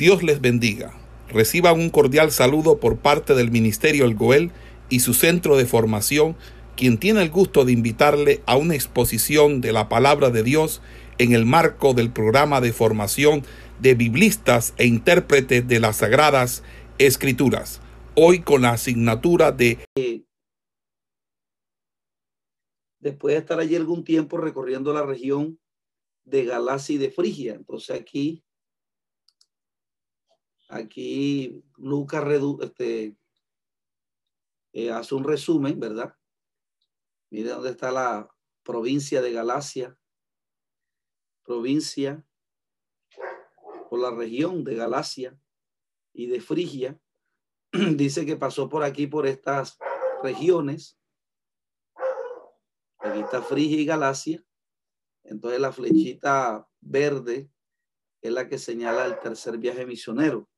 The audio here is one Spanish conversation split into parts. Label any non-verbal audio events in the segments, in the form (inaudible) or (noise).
Dios les bendiga. Reciban un cordial saludo por parte del Ministerio El Goel y su centro de formación, quien tiene el gusto de invitarle a una exposición de la palabra de Dios en el marco del programa de formación de biblistas e intérpretes de las Sagradas Escrituras, hoy con la asignatura de... Después de estar allí algún tiempo recorriendo la región de Galacia y de Frigia, entonces aquí, aquí Lucas este, eh, hace un resumen, ¿verdad? Mire dónde está la provincia de Galacia, provincia por la región de Galacia y de Frigia. (clears throat) Dice que pasó por aquí, por estas regiones. Aquí está Frigia y Galacia. Entonces la flechita verde es la que señala el tercer viaje misionero.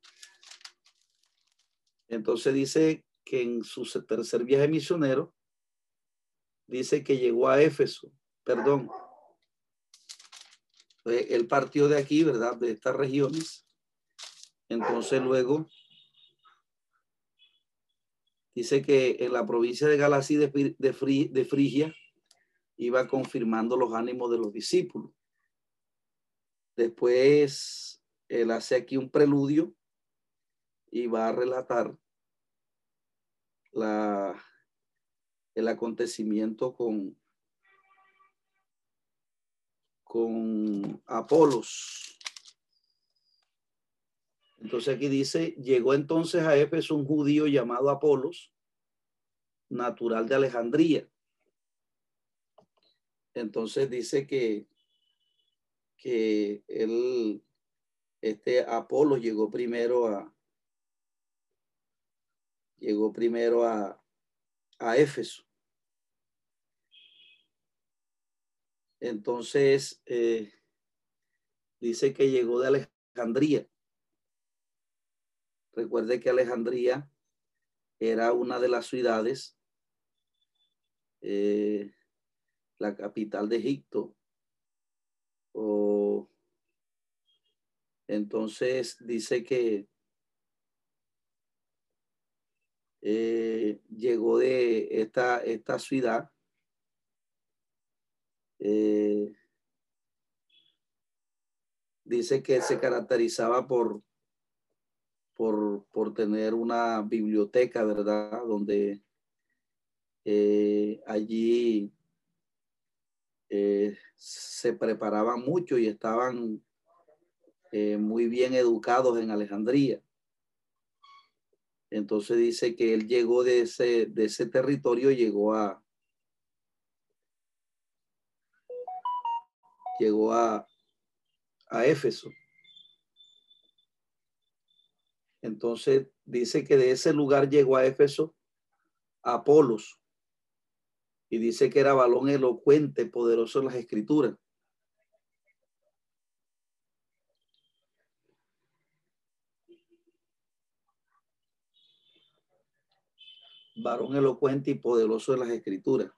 Entonces dice que en su tercer viaje misionero, dice que llegó a Éfeso, perdón, él partió de aquí, ¿verdad? De estas regiones. Entonces luego dice que en la provincia de Galacia de, de Frigia iba confirmando los ánimos de los discípulos. Después él hace aquí un preludio y va a relatar la, el acontecimiento con, con Apolos. Entonces aquí dice, llegó entonces a Éfeso un judío llamado Apolos, natural de Alejandría. Entonces dice que, que él, este Apolo llegó primero a, llegó primero a, a Éfeso. Entonces, eh, dice que llegó de Alejandría. Recuerde que Alejandría era una de las ciudades, eh, la capital de Egipto. Entonces dice que eh, llegó de esta, esta ciudad eh, dice que se caracterizaba por, por, por tener una biblioteca, ¿verdad? Donde eh, allí eh, se preparaban mucho y estaban muy bien educados en Alejandría. Entonces dice que él llegó de ese, de ese territorio, llegó a, llegó a, a Éfeso. Entonces dice que de ese lugar llegó a Éfeso Apolos. Y dice que era balón elocuente, poderoso en las escrituras. Varón elocuente y poderoso en las escrituras.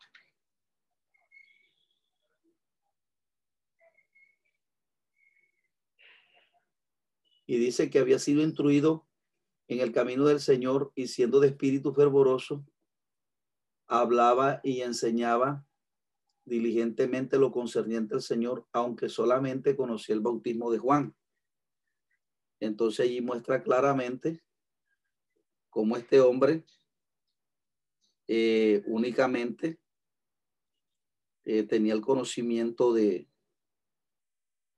y dice que había sido instruido en el camino del Señor y siendo de espíritu fervoroso, hablaba y enseñaba diligentemente lo concerniente al Señor, aunque solamente conocía el bautismo de Juan. Entonces allí muestra claramente cómo este hombre eh, únicamente eh, tenía el conocimiento de,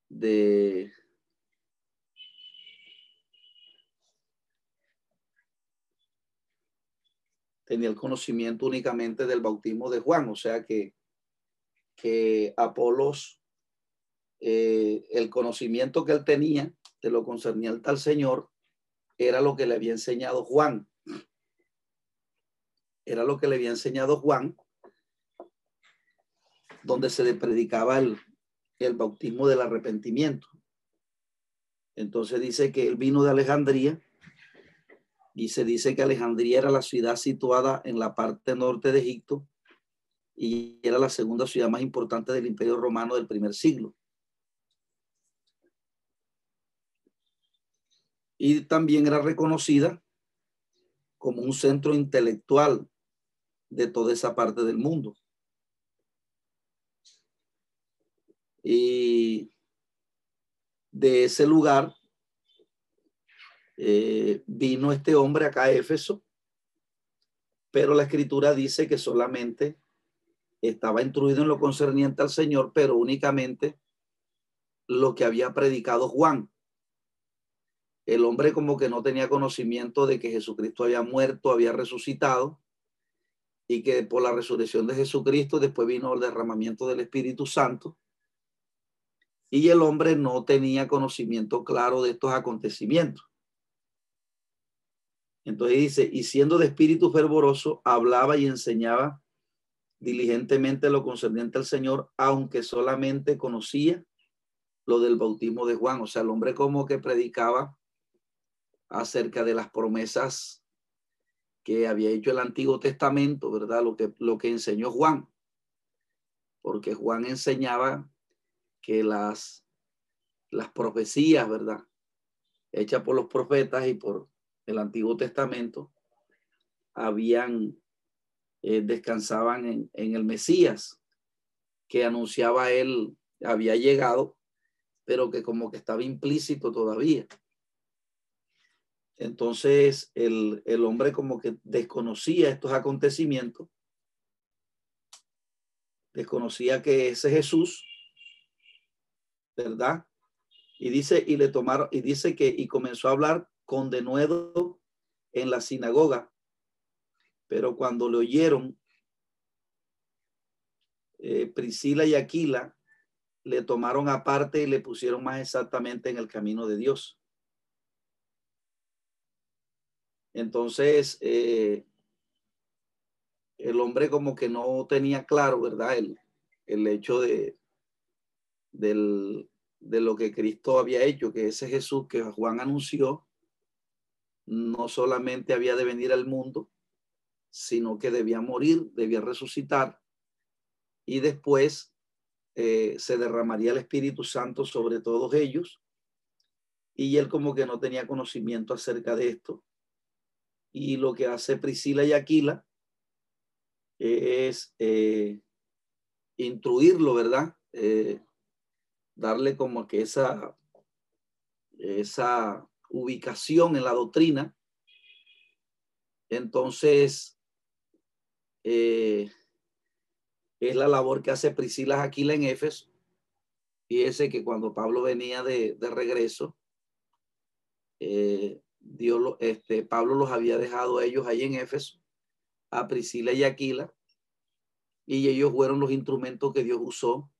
de tenía el conocimiento únicamente del bautismo de Juan, o sea que, que Apolos, eh, el conocimiento que él tenía de lo concerniente al Señor, era lo que le había enseñado Juan. Era lo que le había enseñado Juan, donde se le predicaba el, el bautismo del arrepentimiento. Entonces dice que él vino de Alejandría y se dice que Alejandría era la ciudad situada en la parte norte de Egipto y era la segunda ciudad más importante del Imperio Romano del primer siglo. y también era reconocida como un centro intelectual de toda esa parte del mundo. Y de ese lugar eh, vino este hombre acá a Éfeso, pero la escritura dice que solamente estaba instruido en lo concerniente al Señor, pero únicamente lo que había predicado Juan. El hombre como que no tenía conocimiento de que Jesucristo había muerto, había resucitado y que por la resurrección de Jesucristo después vino el derramamiento del Espíritu Santo. Y el hombre no tenía conocimiento claro de estos acontecimientos. Entonces dice, y siendo de espíritu fervoroso, hablaba y enseñaba diligentemente lo concerniente al Señor, aunque solamente conocía lo del bautismo de Juan. O sea, el hombre como que predicaba acerca de las promesas que había hecho el Antiguo Testamento, ¿verdad? Lo que, lo que enseñó Juan. Porque Juan enseñaba que las, las profecías, ¿verdad? Hechas por los profetas y por el Antiguo Testamento, habían, eh, descansaban en, en el Mesías, que anunciaba él, había llegado pero que como que estaba implícito todavía. Entonces el, el hombre como que desconocía estos acontecimientos, desconocía que ese Jesús, ¿verdad? Y dice, y le tomaron, y dice que, y comenzó a hablar con denuedo en la sinagoga, pero cuando le oyeron, eh, Priscila y Aquila, le tomaron aparte y le pusieron más exactamente en el camino de Dios. Entonces, eh, el hombre como que no tenía claro, ¿verdad? El, el hecho de, del, de lo que Cristo había hecho, que ese Jesús que Juan anunció, no solamente había de venir al mundo, sino que debía morir, debía resucitar y después eh, se derramaría el Espíritu Santo sobre todos ellos. Y él como que no tenía conocimiento acerca de esto. Y lo que hace Priscila y Aquila es eh, instruirlo, ¿verdad? Eh, darle como que esa, esa ubicación en la doctrina. Entonces, eh, es la labor que hace Priscila Aquila en Éfeso. Y ese que cuando Pablo venía de, regreso, eh, Dios, este, Pablo los había dejado a ellos ahí en Éfeso, a Priscila y Aquila, y ellos fueron los instrumentos que Dios usó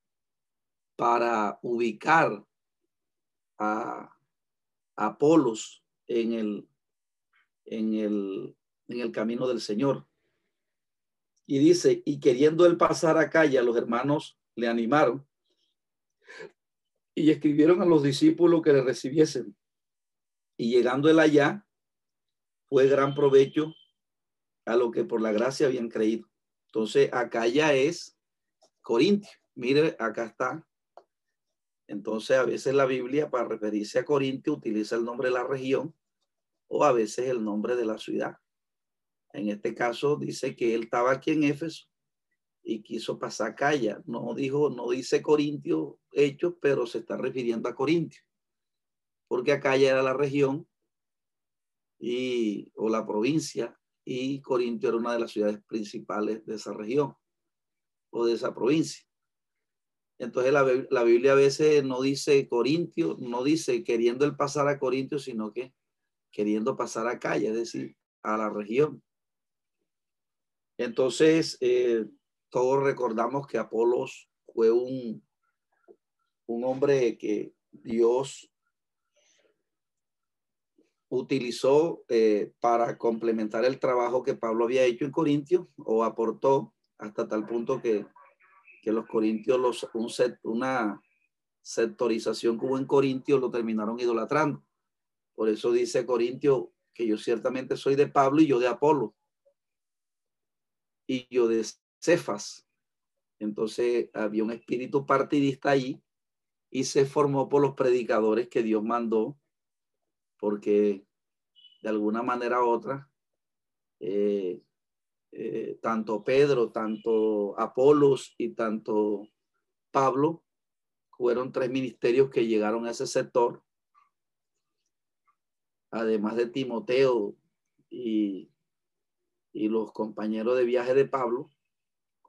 para ubicar a, Apolos en el, en, el, en el camino del Señor. Y dice, y queriendo él pasar a calle, los hermanos le animaron y escribieron a los discípulos que le recibiesen. Y llegando él allá, fue gran provecho a lo que por la gracia habían creído. Entonces, acá ya es Corintio. Mire, acá está. Entonces, a veces la Biblia, para referirse a Corintio, utiliza el nombre de la región o a veces el nombre de la ciudad. En este caso dice que él estaba aquí en Éfeso y quiso pasar Calla. No dijo, no dice Corintio hechos, pero se está refiriendo a Corintio. Porque Acaya era la región y, o la provincia y Corintio era una de las ciudades principales de esa región o de esa provincia. Entonces la, la, Biblia a veces no dice Corintio, no dice queriendo el pasar a Corintio, sino que queriendo pasar a Calla, es decir, a la región. Entonces, eh, todos recordamos que Apolos fue un, un hombre que Dios utilizó eh, para complementar el trabajo que Pablo había hecho en Corintios o aportó hasta tal punto que, que los corintios, los, un set, una sectorización hubo en Corintios lo terminaron idolatrando. Por eso dice Corintio que yo ciertamente soy de Pablo y yo de Apolo y yo de Cefas. Entonces había un espíritu partidista ahí y se formó por los predicadores que Dios mandó porque de alguna manera u otra, eh, eh, tanto Pedro, tanto Apolos y tanto Pablo fueron tres ministerios que llegaron a ese sector, además de Timoteo y, y los compañeros de viaje de Pablo,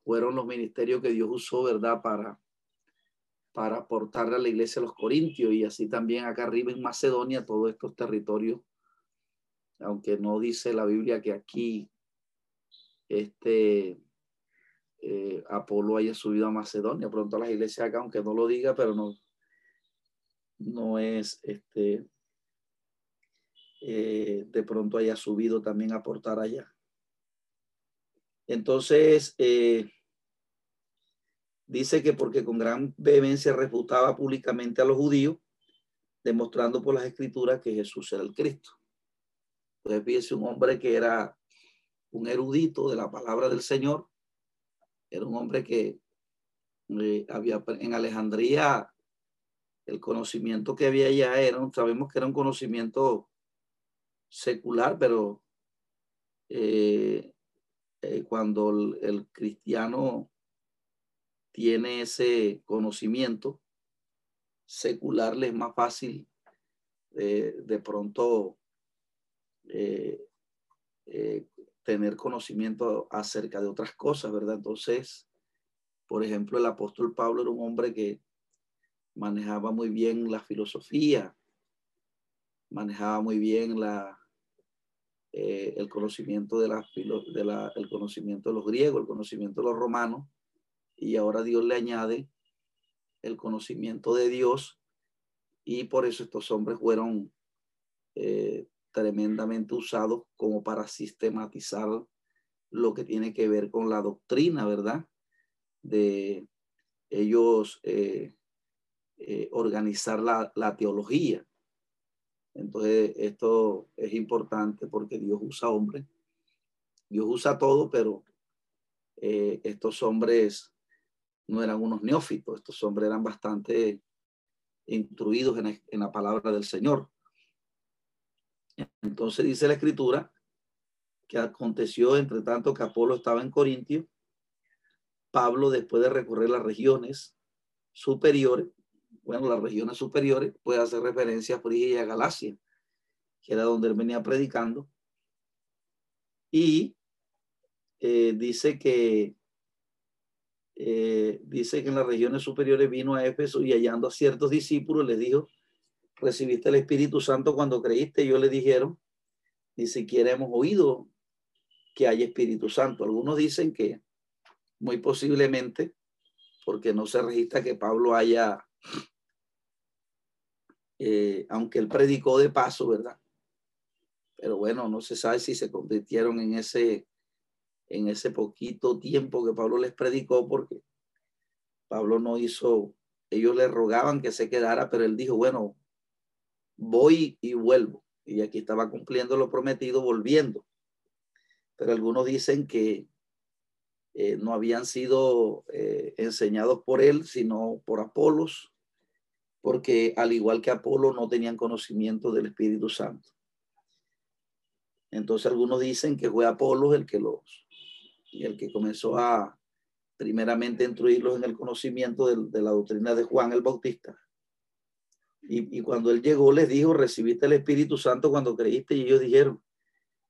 fueron los ministerios que Dios usó, ¿verdad? Para, para aportarle a la iglesia a los Corintios y así también acá arriba en Macedonia, todos estos territorios, aunque no dice la Biblia que aquí este eh, Apolo haya subido a Macedonia, pronto a las iglesias acá, aunque no lo diga, pero no, no es este, eh, de pronto haya subido también a aportar allá. Entonces, eh, dice que porque con gran vehemencia refutaba públicamente a los judíos, demostrando por las escrituras que Jesús era el Cristo. Entonces, fíjese un hombre que era un erudito de la palabra del Señor, era un hombre que eh, había en Alejandría el conocimiento que había ya era, sabemos que era un conocimiento secular, pero eh, eh, cuando el, cristiano tiene ese conocimiento secular, le es más fácil de pronto tener conocimiento acerca de otras cosas, ¿verdad? Entonces, por ejemplo, el apóstol Pablo era un hombre que manejaba muy bien la filosofía, manejaba muy bien la, eh, el conocimiento de, la, de la, el conocimiento de los griegos, el conocimiento de los romanos, y ahora Dios le añade el conocimiento de Dios, y por eso estos hombres fueron eh, tremendamente usados como para sistematizar lo que tiene que ver con la doctrina, ¿verdad? De ellos eh, eh, organizar la, teología. Entonces, esto es importante porque Dios usa hombres. Dios usa todo, pero eh, estos hombres no eran unos neófitos, estos hombres eran bastante instruidos en la palabra del Señor. Entonces dice la escritura que aconteció entre tanto que Apolo estaba en Corintio, Pablo después de recorrer las regiones superiores, bueno, las regiones superiores puede hacer referencia a Frigia y a Galacia, que era donde él venía predicando, y eh, dice que eh, dice que en las regiones superiores vino a Éfeso y hallando a ciertos discípulos les dijo, recibiste el Espíritu Santo cuando creíste. Yo le dijeron, ni siquiera hemos oído que hay Espíritu Santo. Algunos dicen que muy posiblemente, porque no se registra que Pablo haya, eh, aunque él predicó de paso, ¿verdad? Pero bueno, no se sabe si se convirtieron en ese, en ese poquito tiempo que Pablo les predicó, porque Pablo no hizo, ellos le rogaban que se quedara, pero él dijo, bueno, voy y vuelvo. Y aquí estaba cumpliendo lo prometido, volviendo. Pero algunos dicen que eh, no habían sido eh, enseñados por él, sino por Apolos, porque al igual que Apolo no tenían conocimiento del Espíritu Santo. Entonces algunos dicen que fue Apolos el que los, el que comenzó a primeramente instruirlos en el conocimiento de la doctrina de Juan el Bautista y, cuando él llegó, les dijo, recibiste el Espíritu Santo cuando creíste. Y ellos dijeron,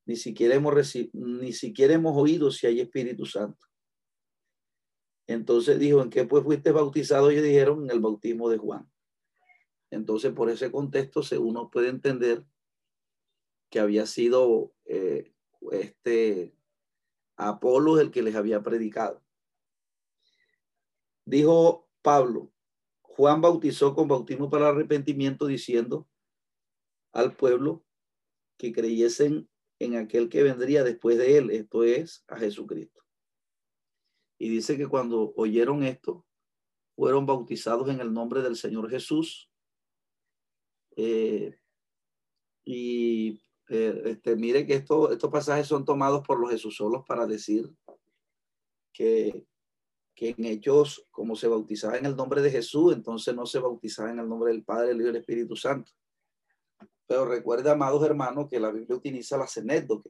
ni siquiera hemos, ni siquiera hemos oído si hay Espíritu Santo. Entonces dijo, ¿en qué pues fuiste bautizado? Ellos dijeron, en el bautismo de Juan. Entonces, por ese contexto, uno puede entender que había sido eh, este Apolo el que les había predicado. Dijo Pablo, Juan bautizó con bautismo para arrepentimiento diciendo al pueblo que creyesen en aquel que vendría después de él, esto es, a Jesucristo. Y dice que cuando oyeron esto, fueron bautizados en el nombre del Señor Jesús. Eh, y eh, este, mire que esto, estos pasajes son tomados por los Jesús solos para decir que que en ellos, como se bautizaba en el nombre de Jesús, entonces no se bautizaba en el nombre del Padre, el Hijo y el Espíritu Santo. Pero recuerda, amados hermanos, que la Biblia utiliza la sinédoque.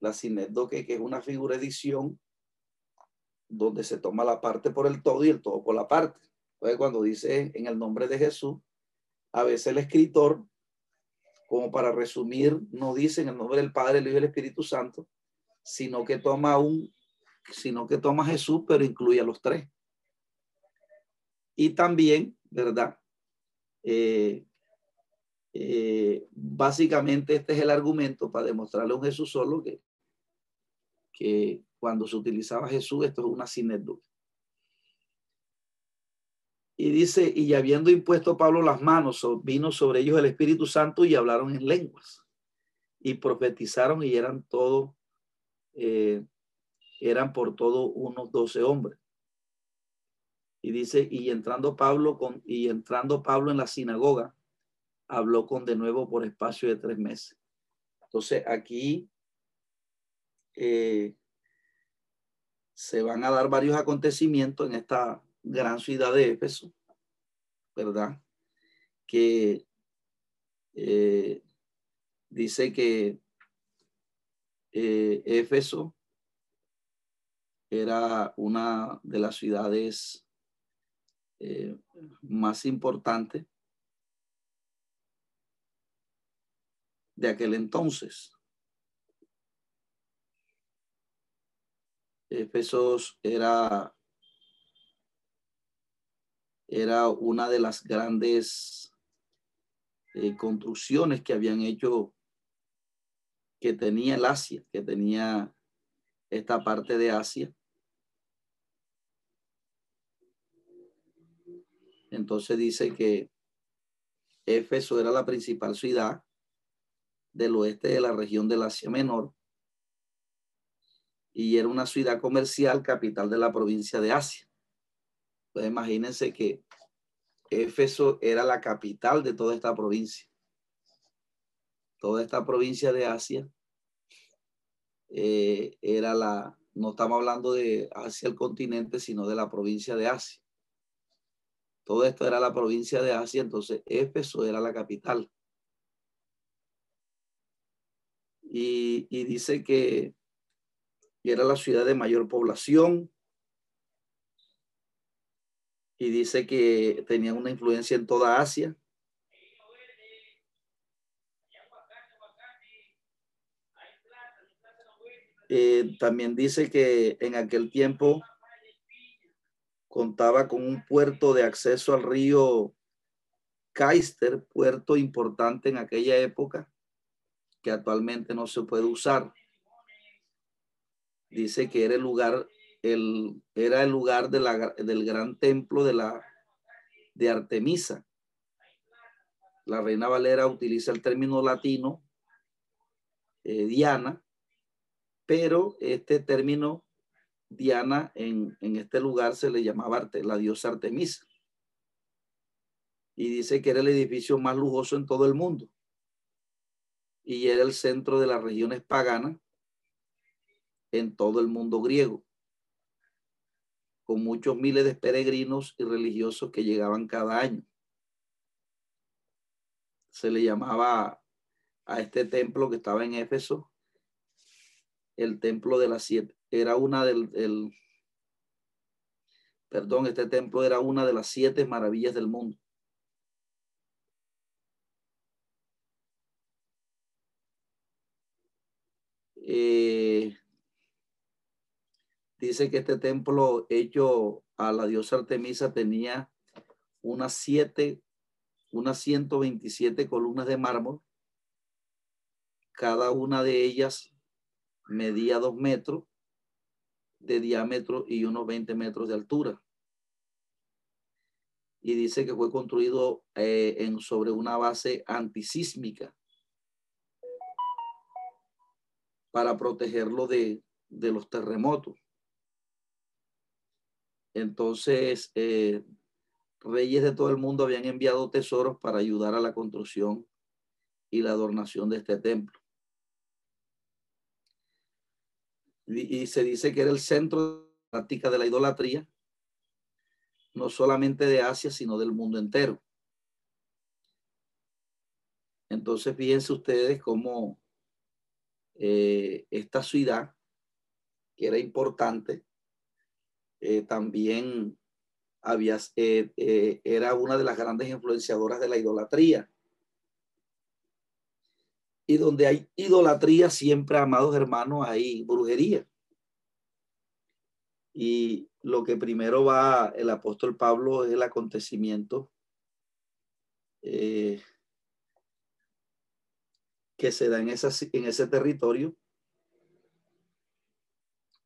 La sinédoque, que es una figura edición donde se toma la parte por el todo y el todo por la parte. Entonces, cuando dice en el nombre de Jesús, a veces el escritor, como para resumir, no dice en el nombre del Padre, el Hijo y el Espíritu Santo, sino que toma un, sino que toma Jesús, pero incluye a los tres. Y también, ¿verdad? Eh, eh, básicamente este es el argumento para demostrarle a un Jesús solo que, que cuando se utilizaba Jesús, esto es una sinécdota. Y dice, y habiendo impuesto Pablo las manos, vino sobre ellos el Espíritu Santo y hablaron en lenguas. Y profetizaron y eran todos, eh, eran por todo unos doce hombres. Y dice, y entrando Pablo con, y entrando Pablo en la sinagoga, habló con de nuevo por espacio de tres meses. Entonces aquí eh, se van a dar varios acontecimientos en esta gran ciudad de Éfeso, ¿verdad? Que eh, dice que eh, Éfeso era una de las ciudades más importantes de aquel entonces. Efesos era, era una de las grandes eh, construcciones que habían hecho, que tenía el Asia, que tenía esta parte de Asia. Entonces dice que Éfeso era la principal ciudad del oeste de la región del Asia Menor y era una ciudad comercial capital de la provincia de Asia. Pues imagínense que Éfeso era la capital de toda esta provincia. Toda esta provincia de Asia eh, era la, no estamos hablando de Asia el continente, sino de la provincia de Asia. Todo esto era la provincia de Asia, entonces Éfeso era la capital. y, dice que era la ciudad de mayor población y dice que tenía una influencia en toda Asia. Eh, también dice que en aquel tiempo contaba con un puerto de acceso al río Caister, puerto importante en aquella época que actualmente no se puede usar. Dice que era el lugar, el, era el lugar del gran templo de, la, de Artemisa. La Reina Valera utiliza el término latino eh, Diana, pero este término Diana en, en, este lugar se le llamaba la diosa Artemisa. Y dice que era el edificio más lujoso en todo el mundo y era el centro de las regiones paganas en todo el mundo griego, con muchos miles de peregrinos y religiosos que llegaban cada año. Se le llamaba a este templo que estaba en Éfeso el templo de las siete. Era una del, perdón, este templo era una de las siete maravillas del mundo. Eh, dice que este templo hecho a la diosa Artemisa tenía unas siete, unas 127 columnas de mármol. Cada una de ellas medía dos metros de diámetro y unos 20 metros de altura. Y dice que fue construido eh, sobre una base antisísmica para protegerlo de, los terremotos. Entonces, eh, reyes de todo el mundo habían enviado tesoros para ayudar a la construcción y la adornación de este templo. Y, se dice que era el centro de la práctica de la idolatría, no solamente de Asia, sino del mundo entero. Entonces, fíjense ustedes cómo eh, esta ciudad, que era importante, eh, también había, eh, era una de las grandes influenciadoras de la idolatría. Y donde hay idolatría, siempre, amados hermanos, hay brujería. Y lo que primero va el apóstol Pablo es el acontecimiento eh, que se da en, esa, en ese territorio.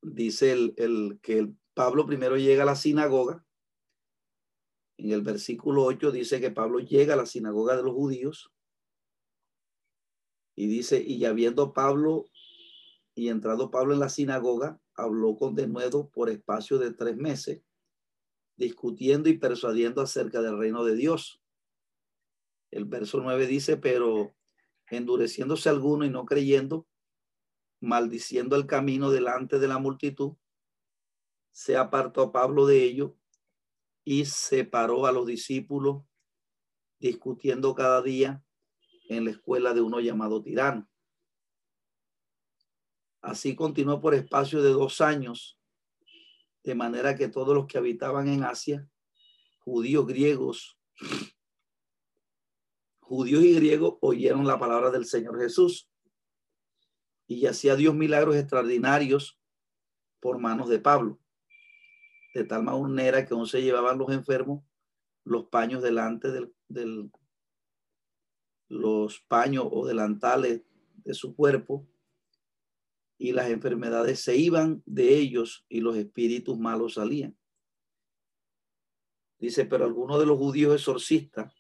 Dice el, el que Pablo primero llega a la sinagoga. En el versículo 8 dice que Pablo llega a la sinagoga de los judíos y dice, y habiendo Pablo y entrado Pablo en la sinagoga, habló con denuedo por espacio de tres meses, discutiendo y persuadiendo acerca del reino de Dios. El verso 9 dice, pero endureciéndose alguno y no creyendo, maldiciendo el camino delante de la multitud, se apartó Pablo de ello y separó a los discípulos, discutiendo cada día en la escuela de uno llamado tirano. Así continuó por espacio de dos años, de manera que todos los que habitaban en Asia, judíos, griegos, judíos y griegos, oyeron la palabra del Señor Jesús. Y hacía Dios milagros extraordinarios por manos de Pablo. De tal manera que aún se llevaban los enfermos los paños delante del, del los paños o delantales de su cuerpo y las enfermedades se iban de ellos y los espíritus malos salían. Dice, pero algunos de los judíos exorcistas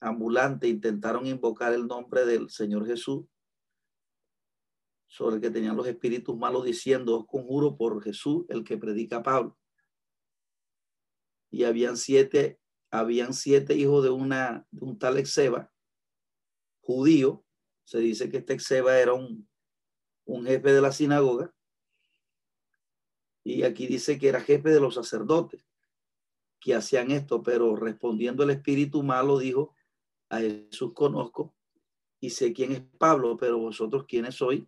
ambulantes intentaron invocar el nombre del Señor Jesús sobre el que tenían los espíritus malos diciendo, os conjuro por Jesús, el que predica Pablo. Y habían siete, habían siete hijos de una, de un tal Exeba, judío. Se dice que este era un, un jefe de la sinagoga. Y aquí dice que era jefe de los sacerdotes que hacían esto, pero respondiendo el espíritu malo dijo, a Jesús conozco y sé quién es Pablo, pero vosotros quiénes sois.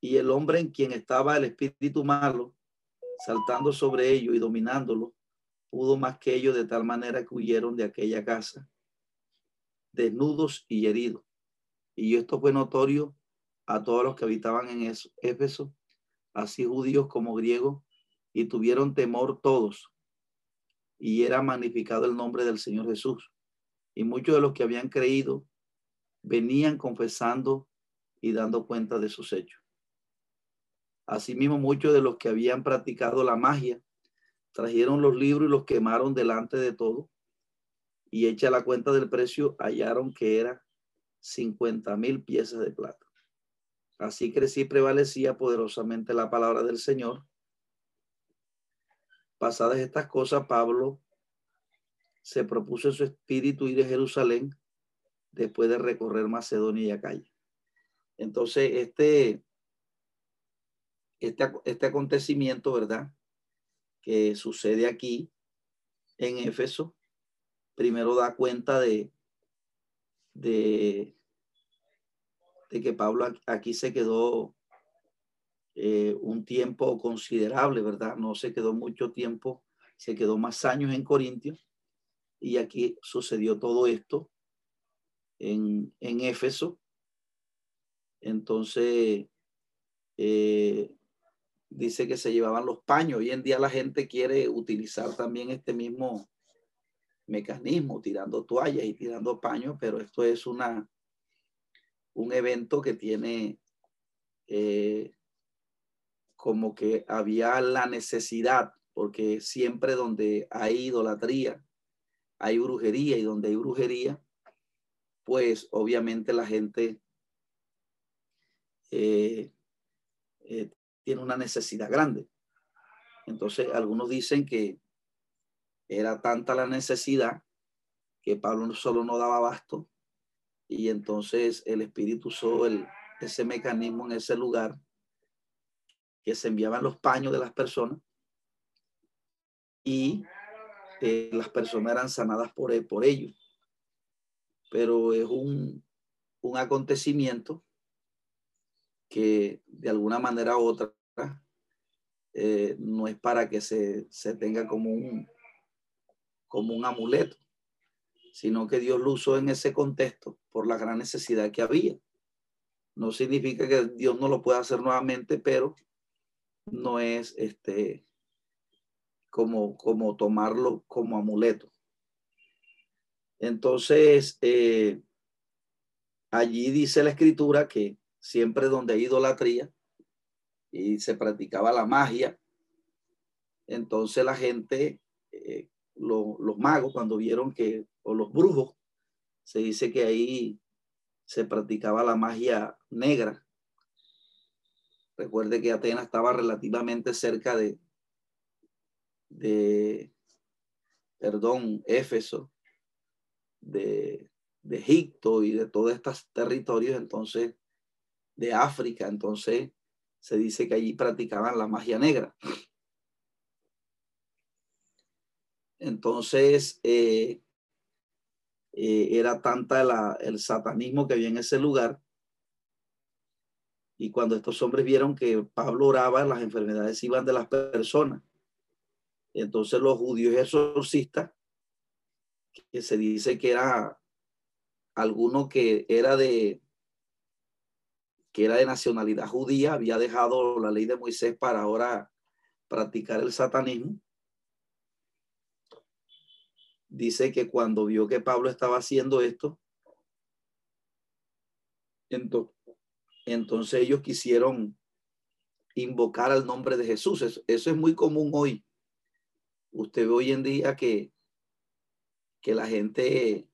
Y el hombre en quien estaba el espíritu malo, saltando sobre ellos y dominándolo, pudo más que ellos de tal manera que huyeron de aquella casa, desnudos y heridos. Y esto fue notorio a todos los que habitaban en Éfeso, así judíos como griegos, y tuvieron temor todos. Y era magnificado el nombre del Señor Jesús. Y muchos de los que habían creído venían confesando y dando cuenta de sus hechos. Asimismo, muchos de los que habían practicado la magia trajeron los libros y los quemaron delante de todo. Y hecha la cuenta del precio, hallaron que era 50 mil piezas de plata. Así crecí y prevalecía poderosamente la palabra del Señor. Pasadas estas cosas, Pablo se propuso en su espíritu ir a Jerusalén después de recorrer Macedonia y Acaya. Entonces, este, este, este acontecimiento, ¿verdad? Que sucede aquí en Éfeso, primero da cuenta de, de que Pablo aquí se quedó eh, un tiempo considerable, ¿verdad? No se quedó mucho tiempo, se quedó más años en Corintios y aquí sucedió todo esto en, en Éfeso. Entonces, eh, dice que se llevaban los paños. Hoy en día la gente quiere utilizar también este mismo mecanismo, tirando toallas y tirando paños, pero esto es una, un evento que tiene eh, como que había la necesidad, porque siempre donde hay idolatría, hay brujería y donde hay brujería, pues obviamente la gente eh, eh, tiene una necesidad grande. Entonces, algunos dicen que era tanta la necesidad que Pablo solo no daba abasto y entonces el espíritu usó el, ese mecanismo en ese lugar que se enviaban los paños de las personas y eh, las personas eran sanadas por, por ellos. pero es un, un acontecimiento que de alguna manera u otra eh, no es para que se, se, tenga como un, como un amuleto, sino que Dios lo usó en ese contexto por la gran necesidad que había. No significa que Dios no lo pueda hacer nuevamente, pero no es este como, como tomarlo como amuleto. Entonces, eh, allí dice la escritura que siempre donde hay idolatría y se practicaba la magia, entonces la gente, eh, los magos, cuando vieron que, o los brujos, se dice que ahí se practicaba la magia negra. Recuerde que Atenas estaba relativamente cerca de, de perdón, Éfeso, de, de Egipto y de todos estos territorios, entonces, de África, entonces se dice que allí practicaban la magia negra. Entonces, eh, eh, era tanta el satanismo que había en ese lugar. Y cuando estos hombres vieron que Pablo oraba, las enfermedades iban de las personas. Entonces los judíos exorcistas, que se dice que era alguno que era de que era de nacionalidad judía, había dejado la ley de Moisés para ahora practicar el satanismo dice que cuando vio que Pablo estaba haciendo esto, entonces ellos quisieron invocar al nombre de Jesús. Eso, es muy común hoy. Usted ve hoy en día que, que la gente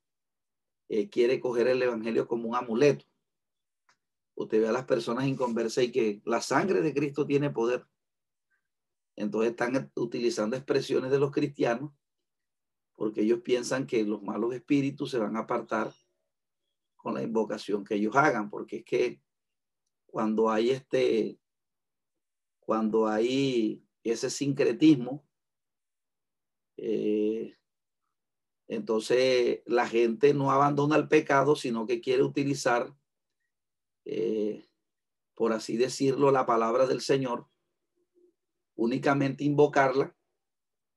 eh, quiere coger el Evangelio como un amuleto. Usted ve a las personas inconversas y que la sangre de Cristo tiene poder. Entonces están utilizando expresiones de los cristianos porque ellos piensan que los malos espíritus se van a apartar con la invocación que ellos hagan, porque es que cuando hay este, cuando hay ese sincretismo, eh, entonces la gente no abandona el pecado, sino que quiere utilizar, eh, por así decirlo, la palabra del Señor, únicamente invocarla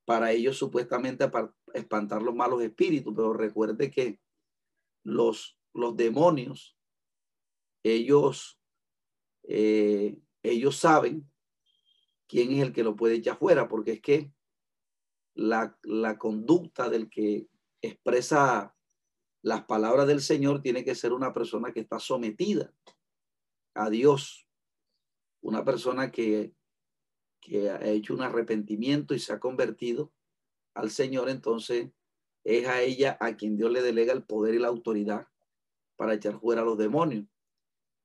para ellos supuestamente espantar los malos espíritus, pero recuerde que los, los demonios, ellos, eh, ellos saben quién es el que lo puede echar fuera, porque es que la, la conducta del que expresa las palabras del Señor tiene que ser una persona que está sometida a Dios, una persona que que ha hecho un arrepentimiento y se ha convertido al Señor, entonces es a ella a quien Dios le delega el poder y la autoridad para echar fuera a los demonios.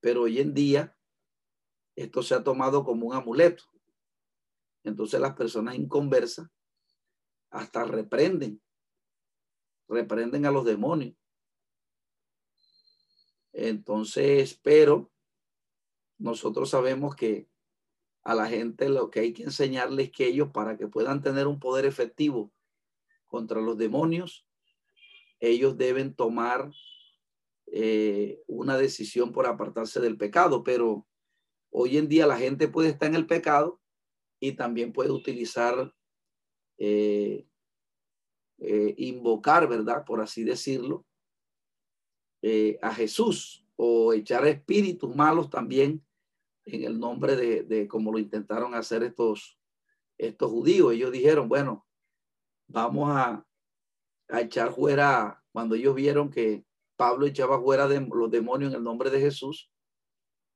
Pero hoy en día esto se ha tomado como un amuleto. Entonces las personas inconversas hasta reprenden, reprenden a los demonios. Entonces, pero nosotros sabemos que a la gente lo que hay que enseñarles que ellos para que puedan tener un poder efectivo contra los demonios, ellos deben tomar eh, una decisión por apartarse del pecado, pero hoy en día la gente puede estar en el pecado y también puede utilizar, eh, eh, invocar, ¿verdad? Por así decirlo, a Jesús o echar espíritus malos también en el nombre de, de como lo intentaron hacer estos, estos judíos. Ellos dijeron, bueno, vamos a, a echar fuera, cuando ellos vieron que Pablo echaba fuera de los demonios en el nombre de Jesús,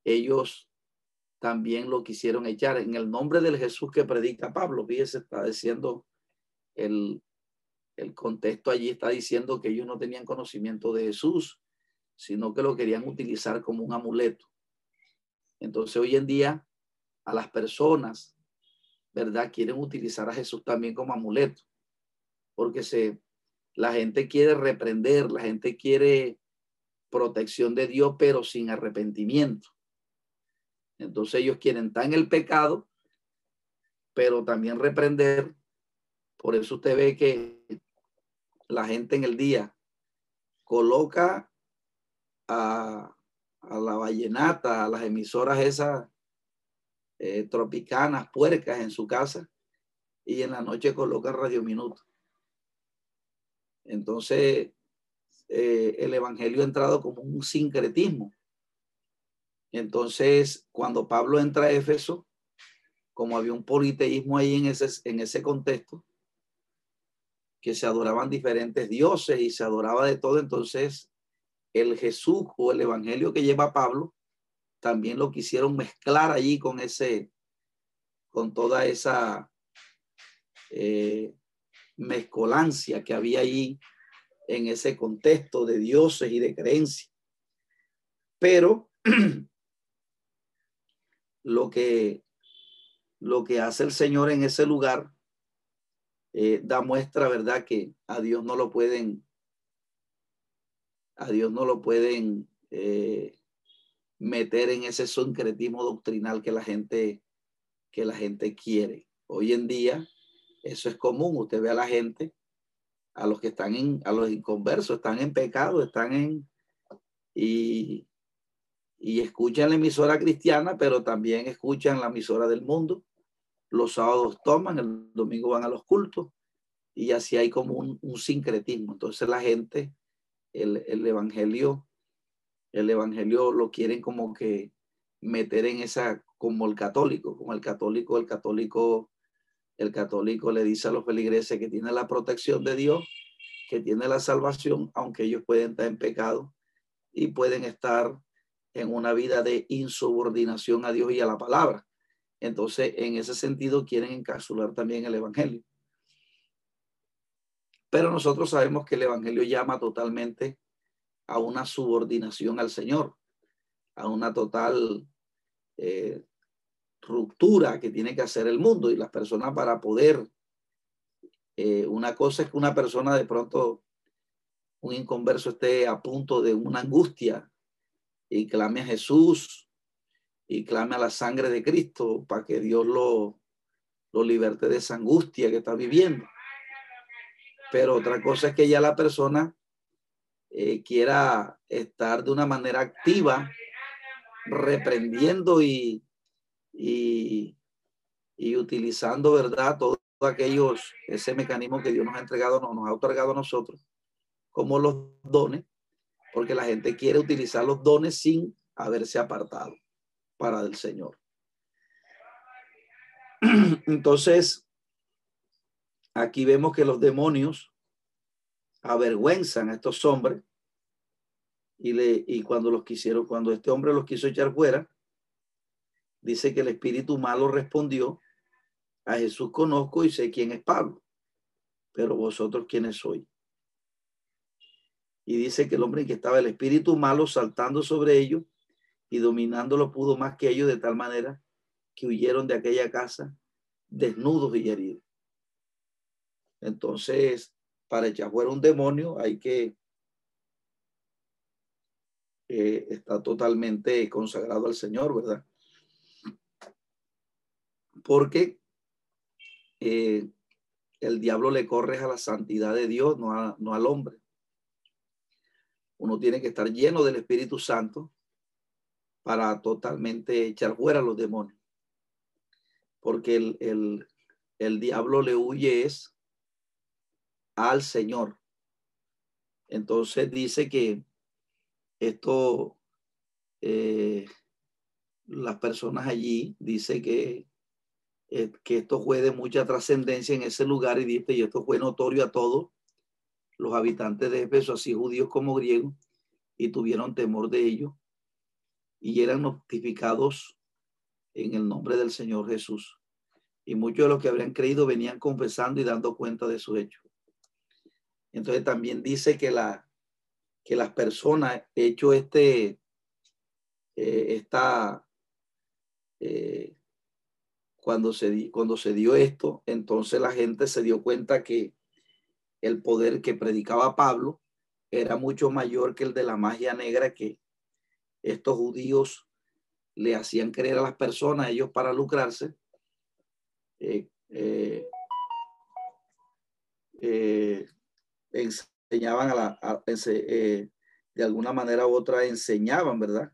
ellos también lo quisieron echar en el nombre del Jesús que predica Pablo. Fíjese, está diciendo el, el contexto allí, está diciendo que ellos no tenían conocimiento de Jesús, sino que lo querían utilizar como un amuleto. Entonces hoy en día a las personas, ¿verdad? Quieren utilizar a Jesús también como amuleto, porque se, la gente quiere reprender, la gente quiere protección de Dios, pero sin arrepentimiento. Entonces ellos quieren en el pecado, pero también reprender. Por eso usted ve que la gente en el día coloca a, la vallenata, a las emisoras esas eh, tropicanas, puercas en su casa y en la noche coloca Radio Minuto. Entonces, eh, el Evangelio ha entrado como un sincretismo. Entonces, cuando Pablo entra a Éfeso, como había un politeísmo ahí en ese, en ese contexto, que se adoraban diferentes dioses y se adoraba de todo, entonces el Jesús o el Evangelio que lleva Pablo también lo quisieron mezclar allí con ese, con toda esa eh, mezcolancia que había ahí en ese contexto de dioses y de creencias. Pero (clears throat) lo que, lo que hace el Señor en ese lugar eh, da muestra, ¿verdad? Que a Dios no lo pueden, a Dios no lo pueden eh, meter en ese sincretismo doctrinal que la gente, que la gente quiere. Hoy en día, eso es común. Usted ve a la gente, a los que están en, a los inconversos, están en pecado, están en, y, y escuchan la emisora cristiana, pero también escuchan la emisora del mundo. Los sábados toman, el domingo van a los cultos y así hay como un, un sincretismo. Entonces la gente, el, el evangelio, el evangelio lo quieren como que meter en esa, como el católico, como el católico, el católico el católico le dice a los feligreses que tiene la protección de Dios, que tiene la salvación, aunque ellos pueden estar en pecado y pueden estar en una vida de insubordinación a Dios y a la palabra. Entonces, en ese sentido, quieren encapsular también el Evangelio. Pero nosotros sabemos que el Evangelio llama totalmente a una subordinación al Señor, a una total eh, ruptura que tiene que hacer el mundo y las personas para poder. Eh, una cosa es que una persona de pronto, un inconverso esté a punto de una angustia y clame a Jesús y clame a la sangre de Cristo para que Dios lo, lo liberte de esa angustia que está viviendo. Pero otra cosa es que ya la persona eh, quiera estar de una manera activa, reprendiendo y, y, utilizando, ¿verdad? Todos aquellos, ese mecanismo que Dios nos ha entregado, nos, nos ha otorgado a nosotros, como los dones, porque la gente quiere utilizar los dones sin haberse apartado para el Señor. (clears throat) Entonces, aquí vemos que los demonios avergüenzan a estos hombres y, le, y cuando los quisieron, cuando este hombre los quiso echar fuera, dice que el espíritu malo respondió, a Jesús conozco y sé quién es Pablo, pero vosotros quiénes sois. Y dice que el hombre que estaba el espíritu malo saltando sobre ellos y dominándolo pudo más que ellos de tal manera que huyeron de aquella casa desnudos y heridos. Entonces, para echar fuera un demonio hay que eh, estar totalmente consagrado al Señor, ¿verdad? Porque eh, el diablo le corre a la santidad de Dios, no, no al hombre. Uno tiene que estar lleno del Espíritu Santo para totalmente echar fuera a los demonios. Porque el, el, el diablo le huye es al Señor. Entonces dice que esto, eh, las personas allí, dice que eh, que esto fue de mucha trascendencia en ese lugar y dice, y esto fue notorio a todos los habitantes de Éfeso, así judíos como griegos, y tuvieron temor de ellos y eran notificados en el nombre del Señor Jesús. Y muchos de los que habrían creído venían confesando y dando cuenta de su hecho. Entonces también dice que, la, que las personas hecho este, eh, esta, eh, cuando se, cuando se dio esto, entonces la gente se dio cuenta que el poder que predicaba Pablo era mucho mayor que el de la magia negra que estos judíos le hacían creer a las personas, ellos para lucrarse, eh, eh, eh, enseñaban a la, de alguna manera u otra enseñaban, ¿verdad?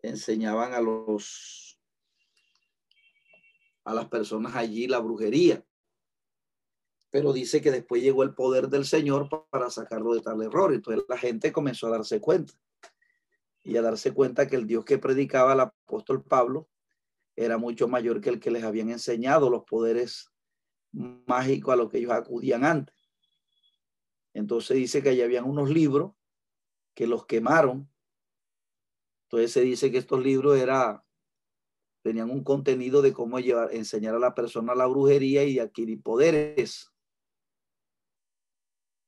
Enseñaban a los a las personas allí la brujería. Pero dice que después llegó el poder del Señor para sacarlo de tal error. Entonces la gente comenzó a darse cuenta y a darse cuenta que el Dios que predicaba el apóstol Pablo era mucho mayor que el que les habían enseñado los poderes mágicos a los que ellos acudían antes. Entonces dice que allá habían unos libros que los quemaron. Entonces se dice que estos libros era, tenían un contenido de cómo llevar, enseñar a la persona la brujería y adquirir poderes.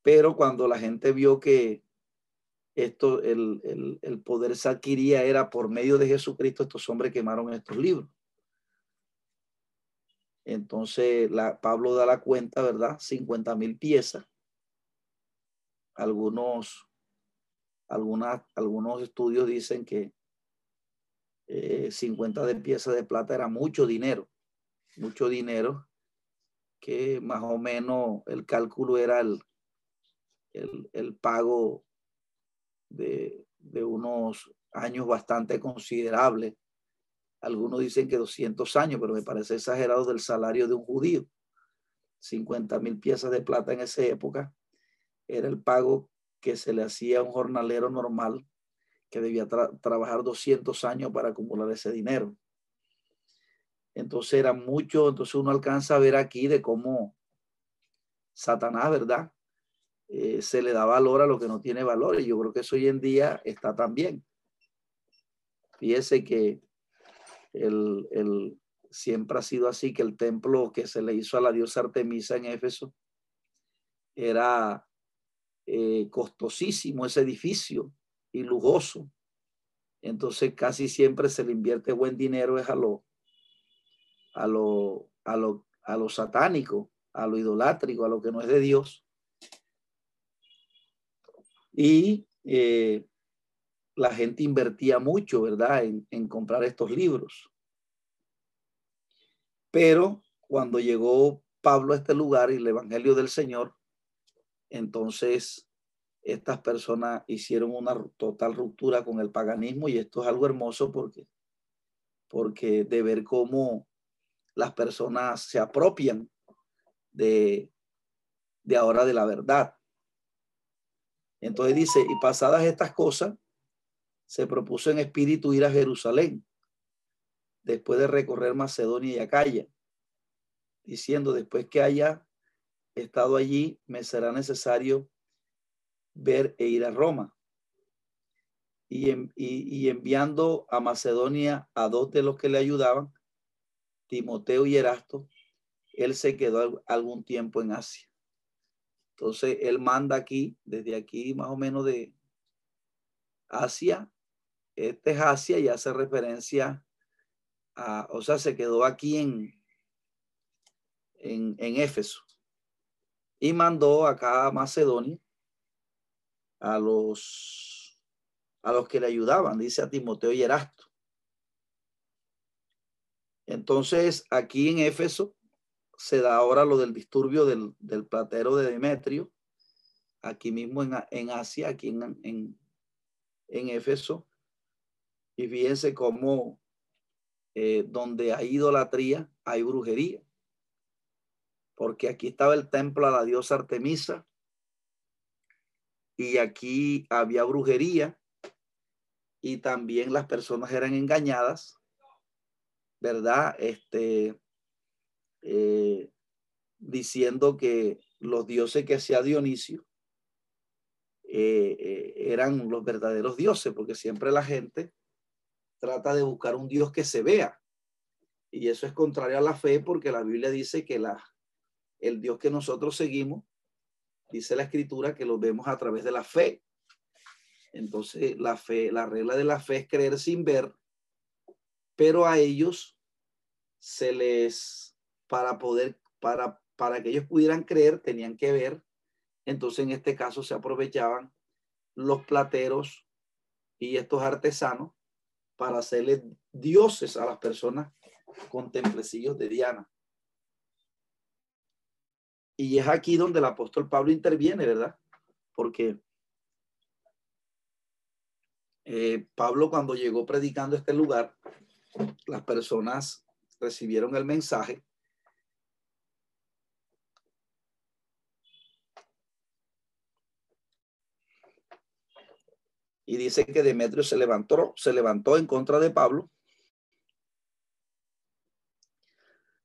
Pero cuando la gente vio que esto, el, el, poder se adquiría era por medio de Jesucristo, estos hombres quemaron estos libros. Entonces, la, Pablo da la cuenta, ¿verdad? 50 mil piezas. Algunos, algunas, algunos estudios dicen que 50 eh, de piezas de plata era mucho dinero, mucho dinero, que más o menos el cálculo era el, el, pago de, unos años bastante considerables. Algunos dicen que 200 años, pero me parece exagerado del salario de un judío. 50 mil piezas de plata en esa época era el pago que se le hacía a un jornalero normal que debía trabajar 200 años para acumular ese dinero. Entonces era mucho, entonces uno alcanza a ver aquí de cómo Satanás, ¿verdad? Eh, se le da valor a lo que no tiene valor y yo creo que eso hoy en día está también. Fíjese que el, siempre ha sido así, que el templo que se le hizo a la diosa Artemisa en Éfeso era eh, costosísimo ese edificio y lujoso. Entonces casi siempre se le invierte buen dinero es a lo, a lo, a lo, a lo satánico, a lo idolátrico, a lo que no es de Dios y eh, la gente invertía mucho, ¿verdad?, en, comprar estos libros. Pero cuando llegó Pablo a este lugar y el Evangelio del Señor, entonces estas personas hicieron una total ruptura con el paganismo y esto es algo hermoso porque, porque de ver cómo las personas se apropian de, de ahora de la verdad. Entonces dice, y pasadas estas cosas, se propuso en espíritu ir a Jerusalén, después de recorrer Macedonia y Acaya, diciendo, después que haya estado allí, me será necesario ver e ir a Roma. Y, y enviando a Macedonia a dos de los que le ayudaban, Timoteo y Erasto, él se quedó algún tiempo en Asia. Entonces, él manda aquí, desde aquí más o menos de Asia. Este es Asia y hace referencia a, o sea, se quedó aquí en, en, en Éfeso. Y mandó acá a Macedonia a los, a los que le ayudaban, dice a Timoteo y Erasto. Entonces, aquí en Éfeso, se da ahora lo del disturbio del, platero de Demetrio, aquí mismo en, Asia, aquí en, en, en, Éfeso. Y fíjense cómo eh, donde hay idolatría, hay brujería. Porque aquí estaba el templo a la diosa Artemisa y aquí había brujería y también las personas eran engañadas, ¿verdad? Este, eh, diciendo que los dioses que hacía Dionisio eh, eh, eran los verdaderos dioses, porque siempre la gente trata de buscar un Dios que se vea. Y eso es contrario a la fe, porque la Biblia dice que la, el Dios que nosotros seguimos, dice la escritura, que lo vemos a través de la fe. Entonces, la fe, la regla de la fe es creer sin ver, pero a ellos se les para poder, para, para que ellos pudieran creer, tenían que ver. Entonces, en este caso, se aprovechaban los plateros y estos artesanos para hacerle dioses a las personas con templecillos de Diana. Y es aquí donde el apóstol Pablo interviene, ¿verdad? Porque Eh, Pablo cuando llegó predicando este lugar, las personas recibieron el mensaje. Y dice que Demetrio se levantó, se levantó en contra de Pablo,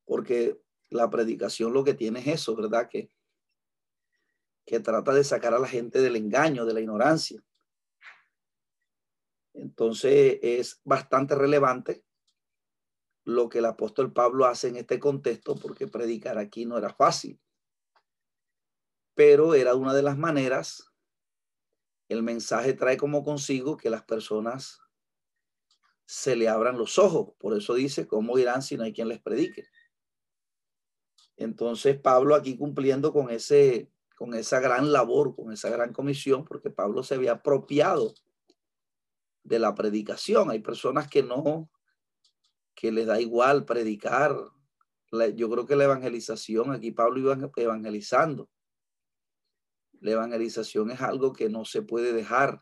porque la predicación lo que tiene es eso, ¿verdad? Que, que trata de sacar a la gente del engaño, de la ignorancia. Entonces es bastante relevante lo que el apóstol Pablo hace en este contexto, porque predicar aquí no era fácil, pero era una de las maneras. El mensaje trae como consigo que las personas se le abran los ojos. Por eso dice, ¿cómo irán si no hay quien les predique? Entonces Pablo aquí cumpliendo con ese con esa gran labor, con esa gran comisión, porque Pablo se había apropiado de la predicación. Hay personas que no, que les da igual predicar. Yo creo que la evangelización, aquí Pablo iba evangelizando. La evangelización es algo que no se puede dejar,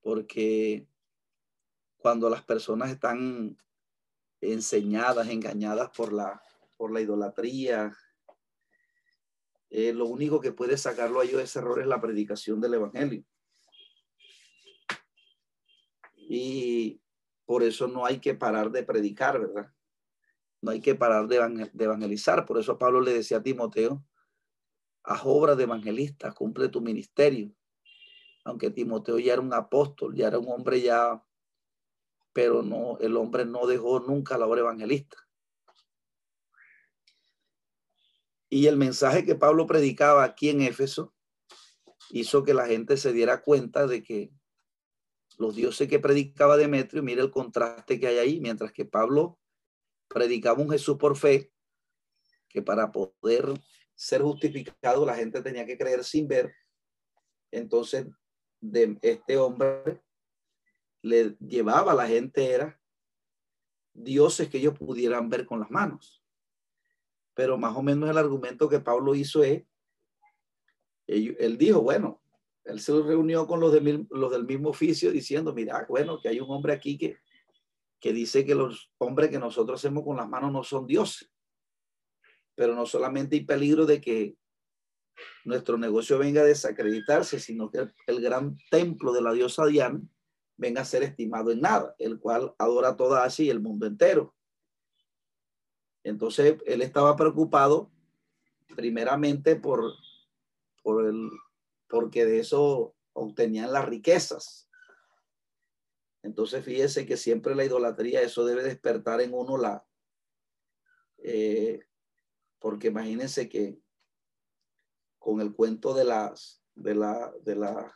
porque cuando las personas están enseñadas, engañadas por la, por la idolatría, eh, lo único que puede sacarlo a ellos de ese error es la predicación del evangelio. Y por eso no hay que parar de predicar, ¿verdad? No hay que parar de evangelizar. Por eso Pablo le decía a Timoteo, haz obra de evangelista, cumple tu ministerio. Aunque Timoteo ya era un apóstol, ya era un hombre ya, pero no, el hombre no dejó nunca la obra evangelista. Y el mensaje que Pablo predicaba aquí en Éfeso hizo que la gente se diera cuenta de que los dioses que predicaba Demetrio, mira el contraste que hay ahí, mientras que Pablo predicaba un Jesús por fe, que para poder ser justificado la gente tenía que creer sin ver. Entonces, de este hombre le llevaba a la gente era dioses que ellos pudieran ver con las manos. Pero más o menos el argumento que Pablo hizo es, él dijo, bueno, él se reunió con los, de, los del mismo oficio diciendo, mira, bueno, que hay un hombre aquí que, que dice que los hombres que nosotros hacemos con las manos no son dioses. Pero no solamente hay peligro de que nuestro negocio venga a desacreditarse, sino que el, gran templo de la diosa Diana venga a ser estimado en nada, el cual adora toda Asia y el mundo entero. Entonces, él estaba preocupado primeramente por, por el, porque de eso obtenían las riquezas. Entonces, fíjese que siempre la idolatría, eso debe despertar en uno la, eh, porque imagínense que con el cuento de las, de la, de la,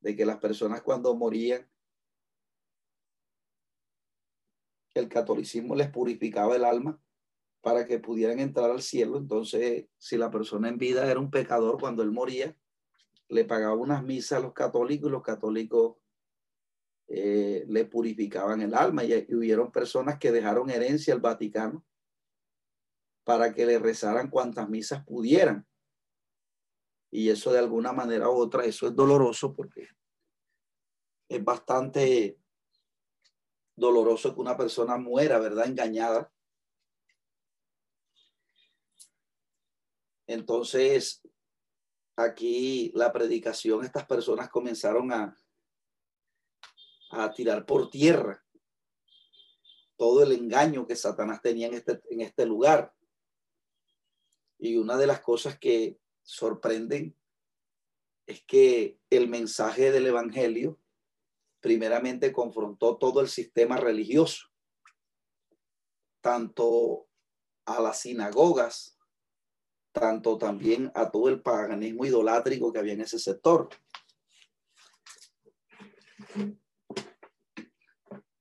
de que las personas cuando morían, el catolicismo les purificaba el alma para que pudieran entrar al cielo. Entonces, si la persona en vida era un pecador cuando él moría, le pagaba unas misas a los católicos y los católicos eh, le purificaban el alma y, hubieron personas que dejaron herencia al Vaticano para que le rezaran cuantas misas pudieran. Y eso de alguna manera u otra, eso es doloroso porque es bastante doloroso que una persona muera, ¿verdad? Engañada. Entonces, aquí la predicación, estas personas comenzaron a, a tirar por tierra todo el engaño que Satanás tenía en este, en este lugar. Y una de las cosas que sorprenden es que el mensaje del Evangelio primeramente confrontó todo el sistema religioso, tanto a las sinagogas tanto también a todo el paganismo idolátrico que había en ese sector.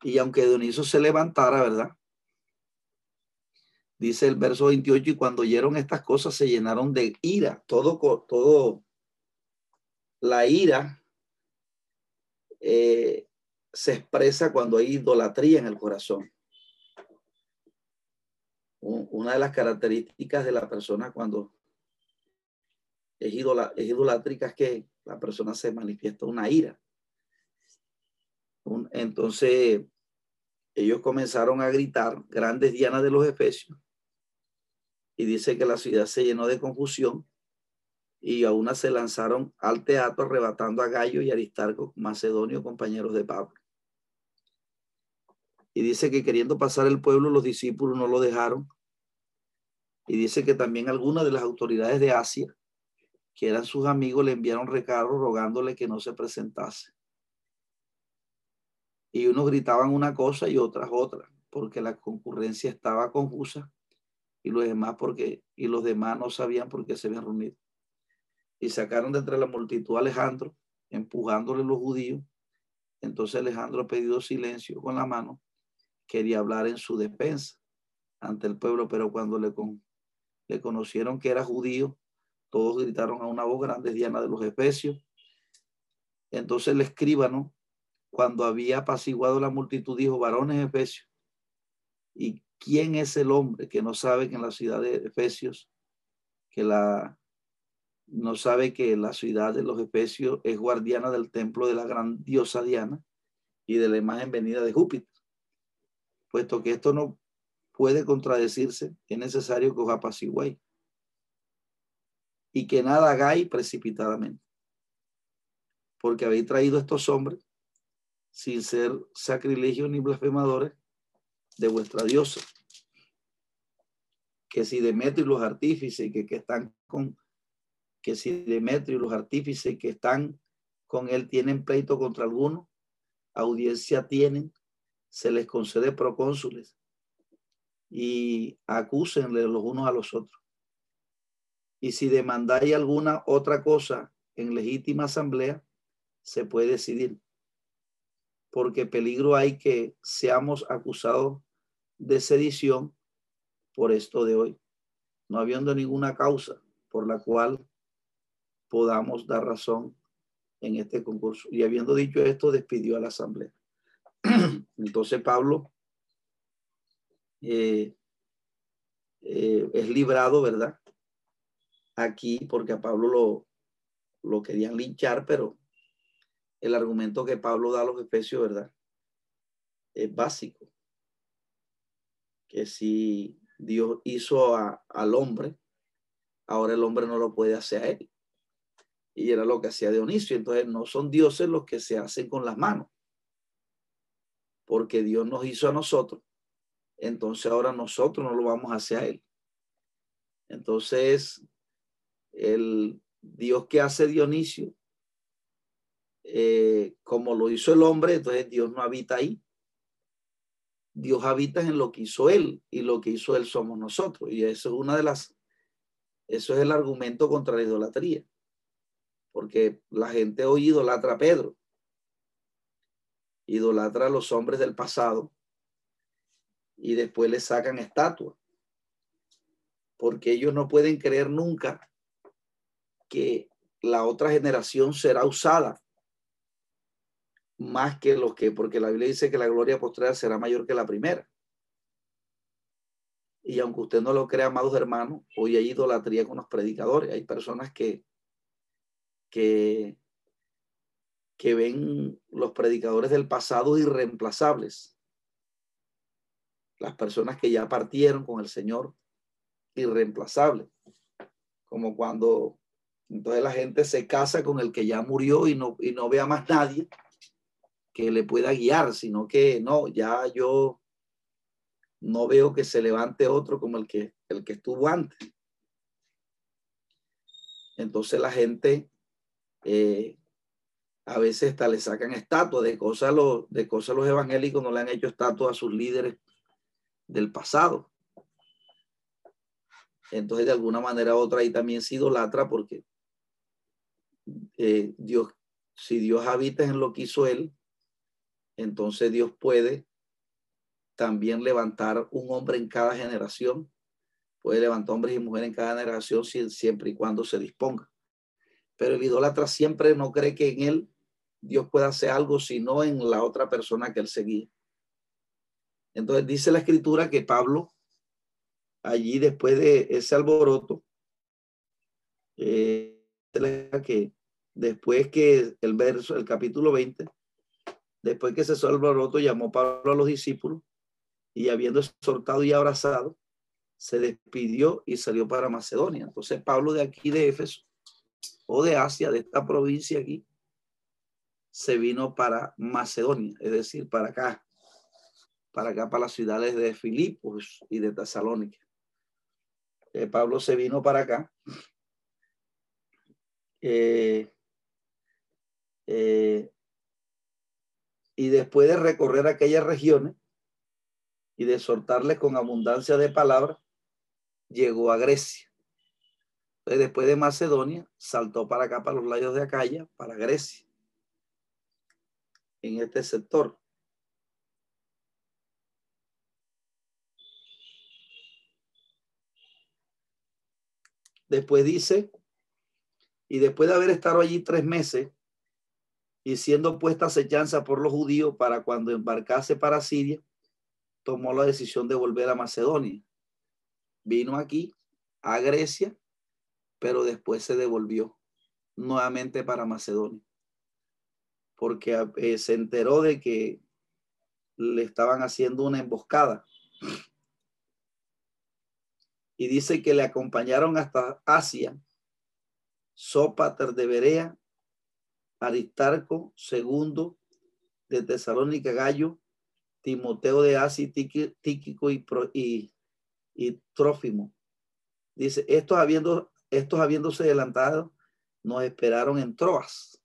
Y aunque Dioniso se levantara, ¿verdad? Dice el verso 28, y cuando oyeron estas cosas se llenaron de ira. Todo, todo, la ira eh, se expresa cuando hay idolatría en el corazón una de las características de la persona cuando es, idolátrica es que la persona se manifiesta una ira. entonces ellos comenzaron a gritar grandes dianas de los efesios y dice que la ciudad se llenó de confusión y a una se lanzaron al teatro arrebatando a Gallo y Aristarco, Macedonio, compañeros de Pablo. Y dice que queriendo pasar el pueblo, los discípulos no lo dejaron. Y dice que también algunas de las autoridades de Asia, que eran sus amigos, le enviaron recargos rogándole que no se presentase. Y unos gritaban una cosa y otras otra, porque la concurrencia estaba confusa y los demás porque y los demás no sabían por qué se habían reunido y sacaron de entre la multitud a Alejandro, empujándole los judíos. Entonces Alejandro pedido silencio con la mano, quería hablar en su defensa ante el pueblo, pero cuando le, le conocieron que era judío, todos gritaron a una voz grande, Diana de los Efesios. Entonces el escribano, cuando había apaciguado la multitud, dijo, varones Efesios, ¿y quién es el hombre que no sabe que en la ciudad de Efesios, que la no sabe que la ciudad de los Efesios es guardiana del templo de la gran diosa Diana y de la imagen venida de Júpiter. Puesto que esto no puede contradecirse, es necesario que os apaciguéis y que nada hagáis precipitadamente. Porque habéis traído a estos hombres sin ser sacrilegios ni blasfemadores de vuestra diosa. Que si Demetrio y los artífices que, que están con que si Demetrio y los artífices que están con él tienen pleito contra alguno, audiencia tienen, se les concede procónsules y acúsenle los unos a los otros. Y si demandáis alguna otra cosa en legítima asamblea, se puede decidir. Porque peligro hay que seamos acusados de sedición por esto de hoy, no habiendo ninguna causa por la cual podamos dar razón en este concurso. Y habiendo dicho esto, despidió a la asamblea. (clears throat) Entonces Pablo eh, eh, es librado, ¿verdad? Aquí, porque a Pablo lo, lo querían linchar, pero el argumento que Pablo da a los efesios, ¿verdad? Es básico. Que si Dios hizo al hombre, ahora el hombre no lo puede hacer a él y era lo que hacía Dionisio. Entonces no son dioses los que se hacen con las manos, porque Dios nos hizo a nosotros. Entonces ahora nosotros no lo vamos a hacer a Él. Entonces, el Dios que hace Dionisio, eh, como lo hizo el hombre, entonces Dios no habita ahí. Dios habita en lo que hizo Él y lo que hizo Él somos nosotros. Y eso es una de las, eso es el argumento contra la idolatría porque la gente hoy idolatra a Pedro, idolatra a los hombres del pasado y después le sacan estatua, porque ellos no pueden creer nunca que la otra generación será usada más que los que, porque la Biblia dice que la gloria postrera será mayor que la primera. Y aunque usted no lo crea, amados hermanos, hoy hay idolatría con los predicadores. Hay personas que que, que ven los predicadores del pasado irreemplazables. Las personas que ya partieron con el Señor, irreemplazables. Como cuando entonces la gente se casa con el que ya murió y no, y no ve a más nadie que le pueda guiar, sino que no, ya yo no veo que se levante otro como el que, el que estuvo antes. Entonces la gente eh, a veces hasta le sacan estatuas de cosas, los, de cosas los evangélicos no le han hecho estatuas a sus líderes del pasado. Entonces, de alguna manera u otra, ahí también se idolatra porque eh, Dios, si Dios habita en lo que hizo Él, entonces Dios puede también levantar un hombre en cada generación, puede levantar hombres y mujeres en cada generación siempre y cuando se disponga pero el idólatra siempre no cree que en él Dios pueda hacer algo, sino en la otra persona que él seguía. Entonces dice la escritura que Pablo, allí después de ese alboroto, eh, que después que el verso, el capítulo 20, Después que cesó el alboroto, llamó Pablo a los discípulos y habiendo exhortado y abrazado, se despidió y salió para Macedonia. Entonces Pablo de aquí de Éfeso o de Asia, de esta provincia aquí, se vino para Macedonia, es decir, para acá, para acá, para las ciudades de Filipos y de Tesalónica. Eh, Pablo se vino para acá. Eh, eh, y después de recorrer aquellas regiones y de soltarles con abundancia de palabras, llegó a Grecia. Después de Macedonia, saltó para acá, para los lados de Acaya, para Grecia, en este sector. Después dice, y después de haber estado allí tres meses y siendo puesta acechanza por los judíos para cuando embarcase para Siria, tomó la decisión de volver a Macedonia. Vino aquí, a Grecia, pero después se devolvió nuevamente para Macedonia, porque eh, se enteró de que le estaban haciendo una emboscada y dice que le acompañaron hasta Asia, Sópater de Berea, Aristarco II de Tesalónica Gallo, Timoteo de Asia, Tíquico y, y, y Trófimo. Dice, estos, habiendo, estos habiéndose adelantado, nos esperaron en Troas.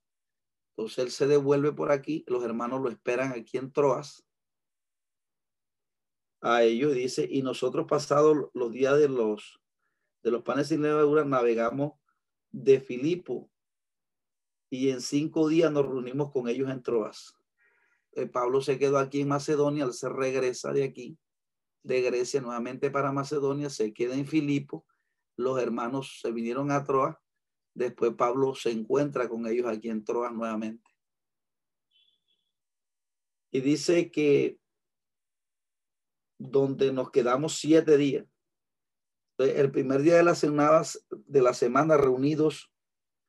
Entonces él se devuelve por aquí, los hermanos lo esperan aquí en Troas a ellos, dice, y nosotros pasados los días de los, de los panes sin levadura, navegamos de Filipo y en cinco días nos reunimos con ellos en Troas. Eh, Pablo se quedó aquí en Macedonia, al se regresa de aquí, de Grecia nuevamente para Macedonia, se queda en Filipo, los hermanos se vinieron a Troas, después Pablo se encuentra con ellos aquí en Troas nuevamente. Y dice que donde nos quedamos siete días. El primer día de las semanas de la semana reunidos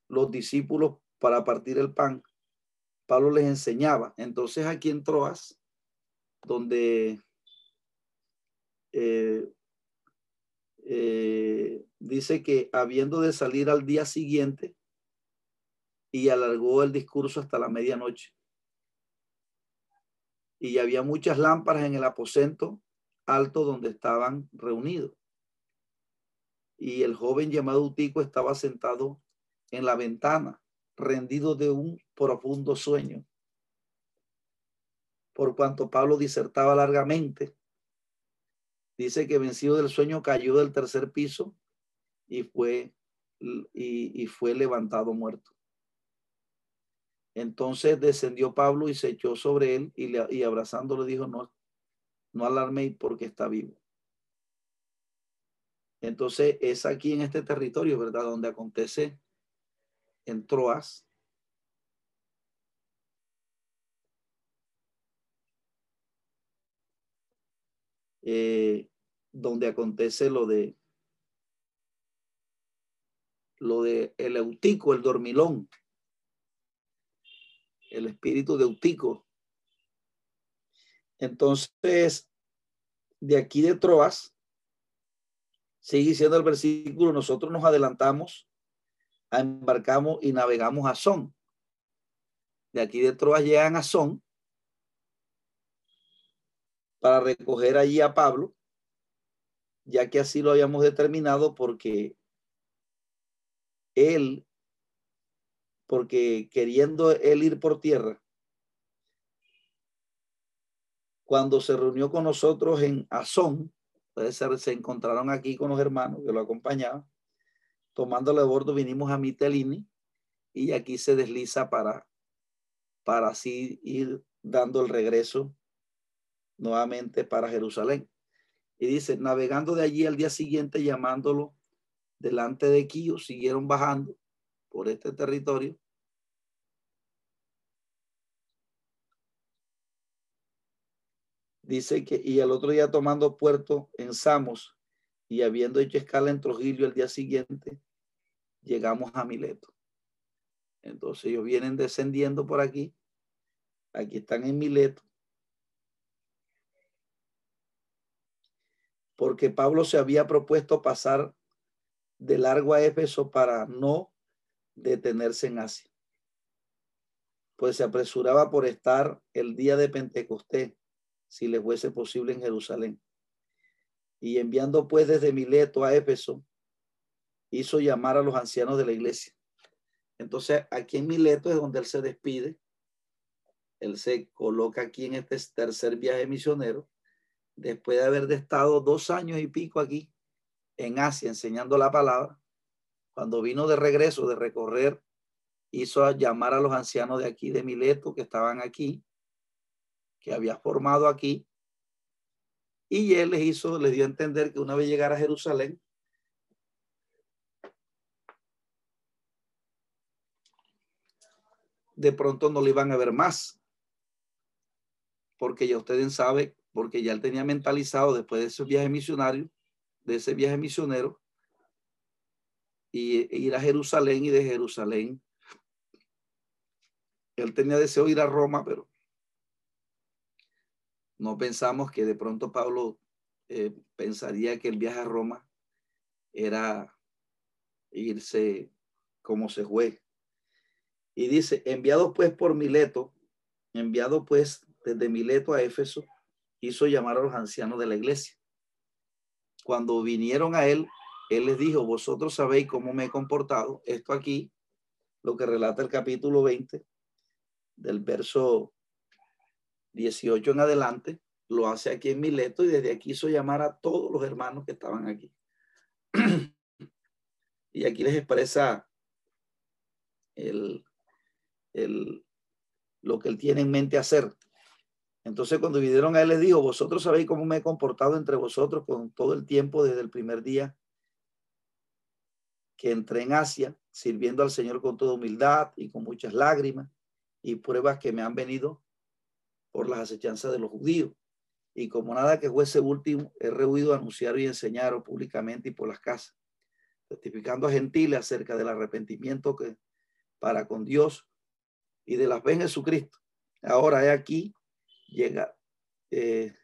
los discípulos para partir el pan, Pablo les enseñaba. Entonces aquí en Troas, donde eh, eh, dice que habiendo de salir al día siguiente y alargó el discurso hasta la medianoche. Y había muchas lámparas en el aposento alto donde estaban reunidos. Y el joven llamado Utico estaba sentado en la ventana, rendido de un profundo sueño. Por cuanto Pablo disertaba largamente, dice que vencido del sueño cayó del tercer piso y fue, y, fue levantado muerto. Entonces descendió Pablo y se echó sobre él y, le, dijo, no, no alarme porque está vivo. Entonces es aquí en este territorio, ¿verdad? Donde acontece en Troas. Eh, donde acontece lo de lo de el eutico, el dormilón, el espíritu de eutico, entonces, de aquí de Troas, sigue diciendo el versículo, nosotros nos adelantamos, embarcamos y navegamos a Son. De aquí de Troas llegan a Son para recoger allí a Pablo, ya que así lo habíamos determinado porque él, porque queriendo él ir por tierra, cuando se reunió con nosotros en Azón, ser, se encontraron aquí con los hermanos que lo acompañaban, tomándole a bordo vinimos a Mitelini y aquí se desliza para, para así ir dando el regreso nuevamente para Jerusalén. Y dice, navegando de allí al día siguiente, llamándolo delante de Quío, siguieron bajando por este territorio Dice que, y el otro día tomando puerto en Samos y habiendo hecho escala en Trujillo el día siguiente, llegamos a Mileto. Entonces ellos vienen descendiendo por aquí aquí están en Mileto, porque Pablo se había propuesto pasar de largo a Éfeso para no detenerse en Asia, pues se apresuraba por estar el día de Pentecostés, si le fuese posible en Jerusalén. Y enviando pues desde Mileto a Éfeso, hizo llamar a los ancianos de la iglesia. Entonces, aquí en Mileto es donde él se despide. Él se coloca aquí en este tercer viaje misionero, después de haber estado dos años y pico aquí en Asia enseñando la palabra. Cuando vino de regreso de recorrer, hizo llamar a los ancianos de aquí, de Mileto, que estaban aquí, que había formado aquí, y él les hizo, les dio a entender que una vez llegara a Jerusalén, de pronto no le iban a ver más. Porque ya ustedes saben, porque ya él tenía mentalizado después de ese viaje misionario, de ese viaje misionero, y ir a Jerusalén y de Jerusalén. Él tenía deseo de ir a Roma, pero no pensamos que de pronto Pablo eh, pensaría que el viaje a Roma era irse como se fue. Y dice, enviado pues por Mileto, enviado pues desde Mileto a Éfeso, hizo llamar a los ancianos de la iglesia. Cuando vinieron a él, él les dijo, vosotros sabéis cómo me he comportado. Esto aquí, lo que relata el capítulo 20, del verso 18 en adelante, lo hace aquí en Mileto y desde aquí hizo llamar a todos los hermanos que estaban aquí. (clears throat) y aquí les expresa el, el, lo que él tiene en mente hacer. Entonces cuando vinieron a él les dijo, vosotros sabéis cómo me he comportado entre vosotros con todo el tiempo desde el primer día que entré en Asia, sirviendo al Señor con toda humildad y con muchas lágrimas y pruebas que me han venido por las acechanzas de los judíos. Y como nada que fuese último, he rehuido anunciar y enseñar públicamente y por las casas, testificando a gentiles acerca del arrepentimiento que para con Dios y de la fe en Jesucristo. Ahora he aquí, llega, eh,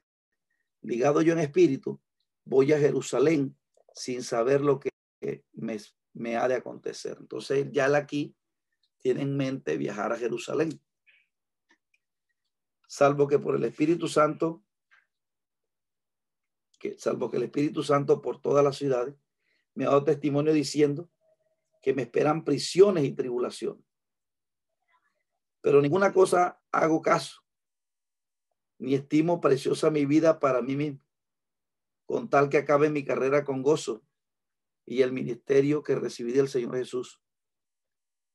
ligado yo en espíritu, voy a Jerusalén sin saber lo que me, ha de acontecer. Entonces ya aquí tiene en mente viajar a Jerusalén salvo que por el Espíritu Santo, que salvo que el Espíritu Santo por todas las ciudades me ha dado testimonio diciendo que me esperan prisiones y tribulaciones. Pero ninguna cosa hago caso, ni estimo preciosa mi vida para mí mismo, con tal que acabe mi carrera con gozo y el ministerio que recibí del Señor Jesús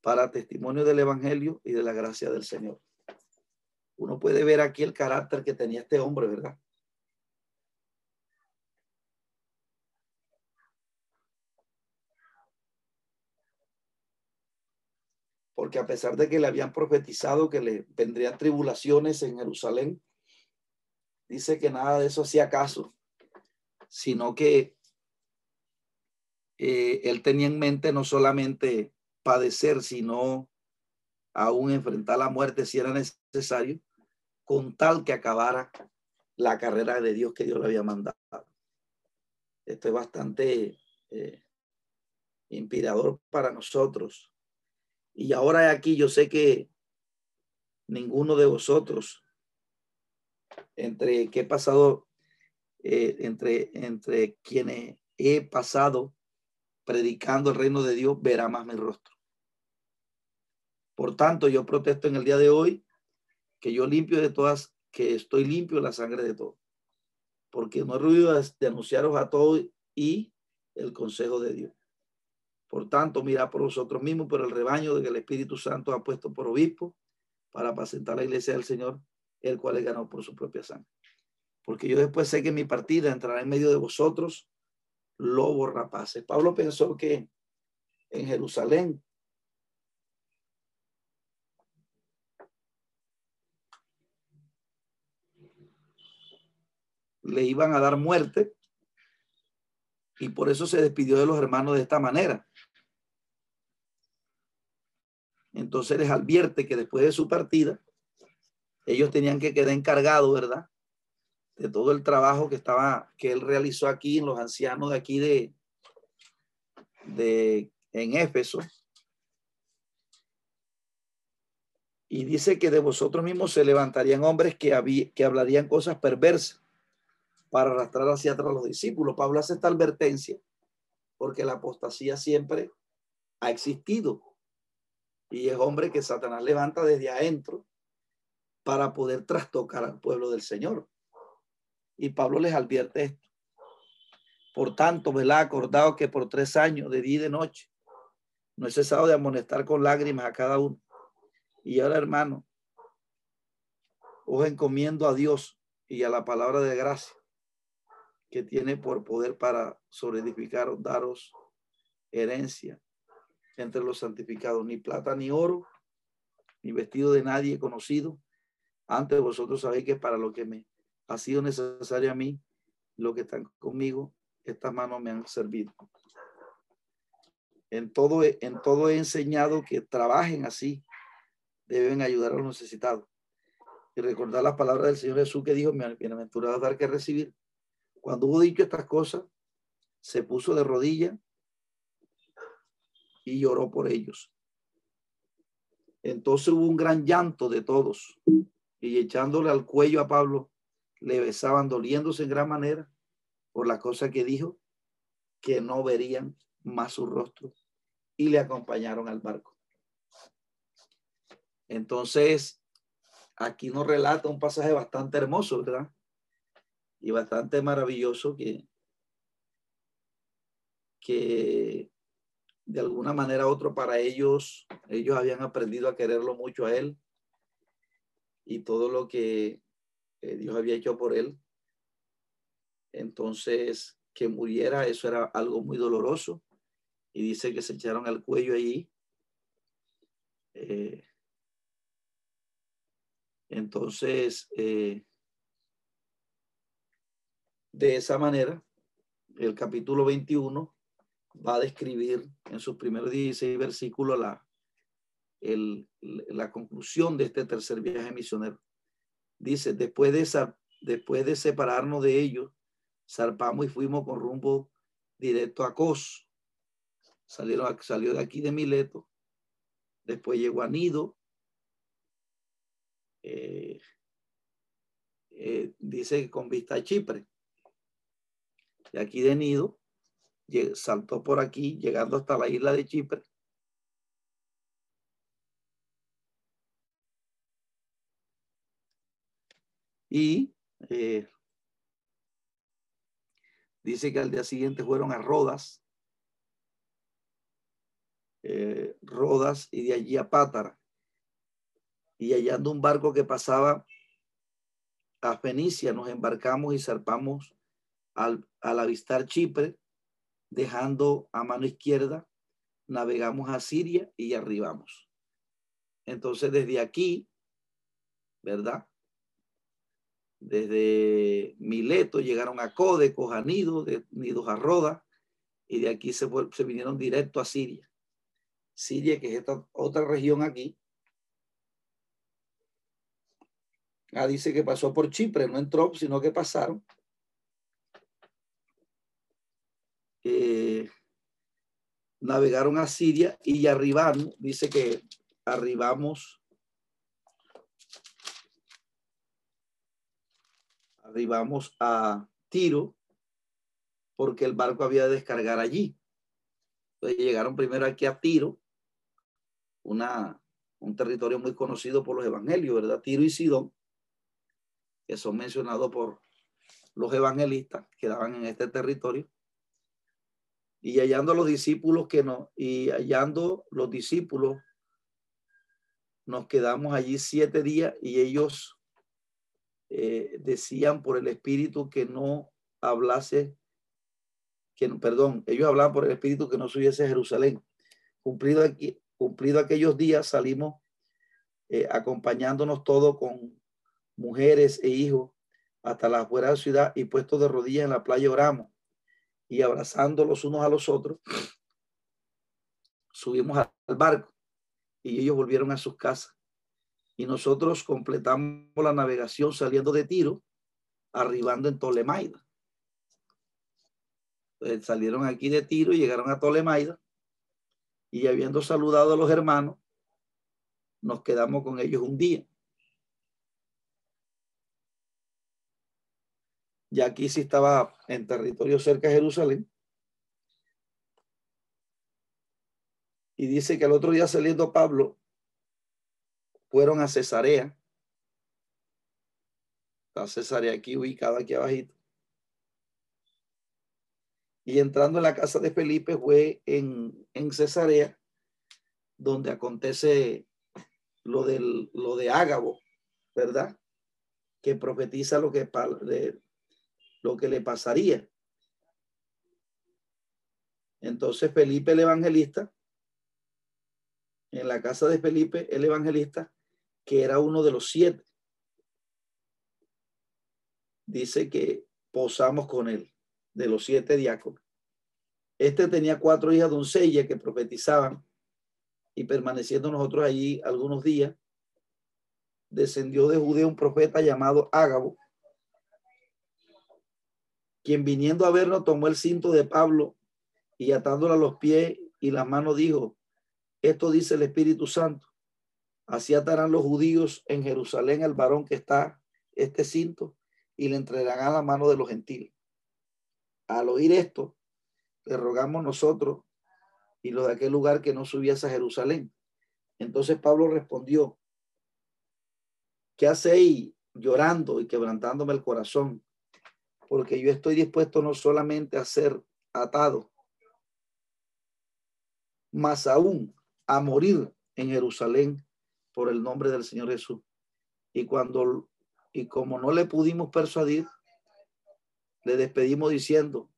para testimonio del Evangelio y de la gracia del Señor uno puede ver aquí el carácter que tenía este hombre, ¿verdad? Porque a pesar de que le habían profetizado que le vendrían tribulaciones en Jerusalén, dice que nada de eso hacía caso, sino que eh, él tenía en mente no solamente padecer, sino aún enfrentar la muerte si era necesario, con tal que acabara la carrera de Dios que Dios le había mandado. Esto es bastante eh, inspirador para nosotros. Y ahora aquí yo sé que ninguno de vosotros, entre que he pasado, eh, entre, entre quienes he pasado predicando el reino de Dios, verá más mi rostro. Por tanto, yo protesto en el día de hoy que yo limpio de todas, que estoy limpio la sangre de todos. Porque no he ruido de anunciaros a todos y el consejo de Dios. Por tanto, mira por vosotros mismos, por el rebaño de que el Espíritu Santo ha puesto por obispo para apacentar la iglesia del Señor, el cual le ganó por su propia sangre. Porque yo después sé que mi partida entrará en medio de vosotros, lobos rapaces. Pablo pensó que en Jerusalén le iban a dar muerte y por eso se despidió de los hermanos de esta manera. Entonces les advierte que después de su partida, ellos tenían que quedar encargados, ¿verdad? De todo el trabajo que estaba, que él realizó aquí en los ancianos de aquí de, de en Éfeso. Y dice que de vosotros mismos se levantarían hombres que, que hablarían cosas perversas para arrastrar hacia atrás a los discípulos. Pablo hace esta advertencia porque la apostasía siempre ha existido. Y es hombre que Satanás levanta desde adentro para poder trastocar al pueblo del Señor. Y Pablo les advierte esto. Por tanto, ha acordado que por tres años, de día y de noche, no he cesado de amonestar con lágrimas a cada uno. Y ahora, hermano, os encomiendo a Dios y a la palabra de gracia que tiene por poder para sobreedificaros, daros herencia entre los santificados, ni plata ni oro, ni vestido de nadie conocido. Antes vosotros sabéis que para lo que me ha sido necesario a mí, lo que están conmigo, estas manos me han servido. En todo, en todo he enseñado que trabajen así, deben ayudar a los necesitados. Y recordar las palabras del Señor Jesús que dijo, bienaventurado dar que recibir. Cuando hubo dicho estas cosas, se puso de rodillas y lloró por ellos. Entonces hubo un gran llanto de todos y echándole al cuello a Pablo, le besaban doliéndose en gran manera por la cosa que dijo, que no verían más su rostro y le acompañaron al barco. Entonces, aquí nos relata un pasaje bastante hermoso, ¿verdad? Y bastante maravilloso que, que de alguna manera u otra para ellos, ellos habían aprendido a quererlo mucho a él y todo lo que eh, Dios había hecho por él. Entonces, que muriera, eso era algo muy doloroso. Y dice que se echaron al cuello allí. Eh, entonces, eh, de esa manera, el capítulo 21 va a describir en sus primeros 16 versículos la, la conclusión de este tercer viaje misionero. Dice, después de, después de separarnos de ellos, zarpamos y fuimos con rumbo directo a Cos. Salieron, salió de aquí de Mileto. Después llegó a Nido. Eh, eh, dice con vista a Chipre. De aquí de Nido saltó por aquí, llegando hasta la isla de Chipre. Y eh, dice que al día siguiente fueron a Rodas, eh, Rodas y de allí a Pátara. Y hallando un barco que pasaba a Fenicia, nos embarcamos y zarpamos al, al avistar Chipre dejando a mano izquierda, navegamos a Siria y arribamos. Entonces, desde aquí, ¿verdad? Desde Mileto llegaron a Code, a Nido, de Nidos a Roda, y de aquí se, se vinieron directo a Siria. Siria, que es esta otra región aquí. Ah, dice que pasó por Chipre, no entró, sino que pasaron Eh, navegaron a Siria y arribaron, dice que arribamos, arribamos a Tiro porque el barco había de descargar allí. Entonces llegaron primero aquí a Tiro, una, un territorio muy conocido por los evangelios, ¿verdad? Tiro y Sidón, que son mencionados por los evangelistas que daban en este territorio y hallando los discípulos que no, y hallando los discípulos, nos quedamos allí siete días y ellos eh, decían por el Espíritu que no hablase, que perdón, ellos hablaban por el Espíritu que no subiese a Jerusalén. Cumplido, aquí, cumplido aquellos días salimos eh, acompañándonos todos con mujeres e hijos hasta la afuera de la ciudad y puestos de rodillas en la playa oramos y abrazando los unos a los otros, subimos al barco y ellos volvieron a sus casas. Y nosotros completamos la navegación saliendo de Tiro, arribando en Tolemaida. salieron aquí de Tiro y llegaron a Tolemaida y habiendo saludado a los hermanos, nos quedamos con ellos un día. Ya aquí sí estaba en territorio cerca de Jerusalén. Y dice que el otro día saliendo Pablo, fueron a Cesarea. Está Cesarea aquí ubicada aquí abajito. Y entrando en la casa de Felipe fue en, en Cesarea, donde acontece lo, del, lo de Ágabo, ¿verdad? Que profetiza lo que, lo que le pasaría. Entonces Felipe el evangelista, en la casa de Felipe el evangelista, que era uno de los siete, dice que posamos con él, de los siete diáconos. Este tenía cuatro hijas doncellas que profetizaban y permaneciendo nosotros allí algunos días, descendió de Judea un profeta llamado Ágabo, quien viniendo a vernos tomó el cinto de Pablo y atándolo a los pies y las manos dijo, esto dice el Espíritu Santo, así atarán los judíos en Jerusalén al varón que está este cinto y le entregarán a la mano de los gentiles. Al oír esto, le rogamos nosotros y los de aquel lugar que no subiese a Jerusalén. Entonces Pablo respondió, ¿qué hacéis llorando y quebrantándome el corazón? porque yo estoy dispuesto no solamente a ser atado, más aún a morir en Jerusalén por el nombre del Señor Jesús. Y cuando y como no le pudimos persuadir, le despedimos diciendo,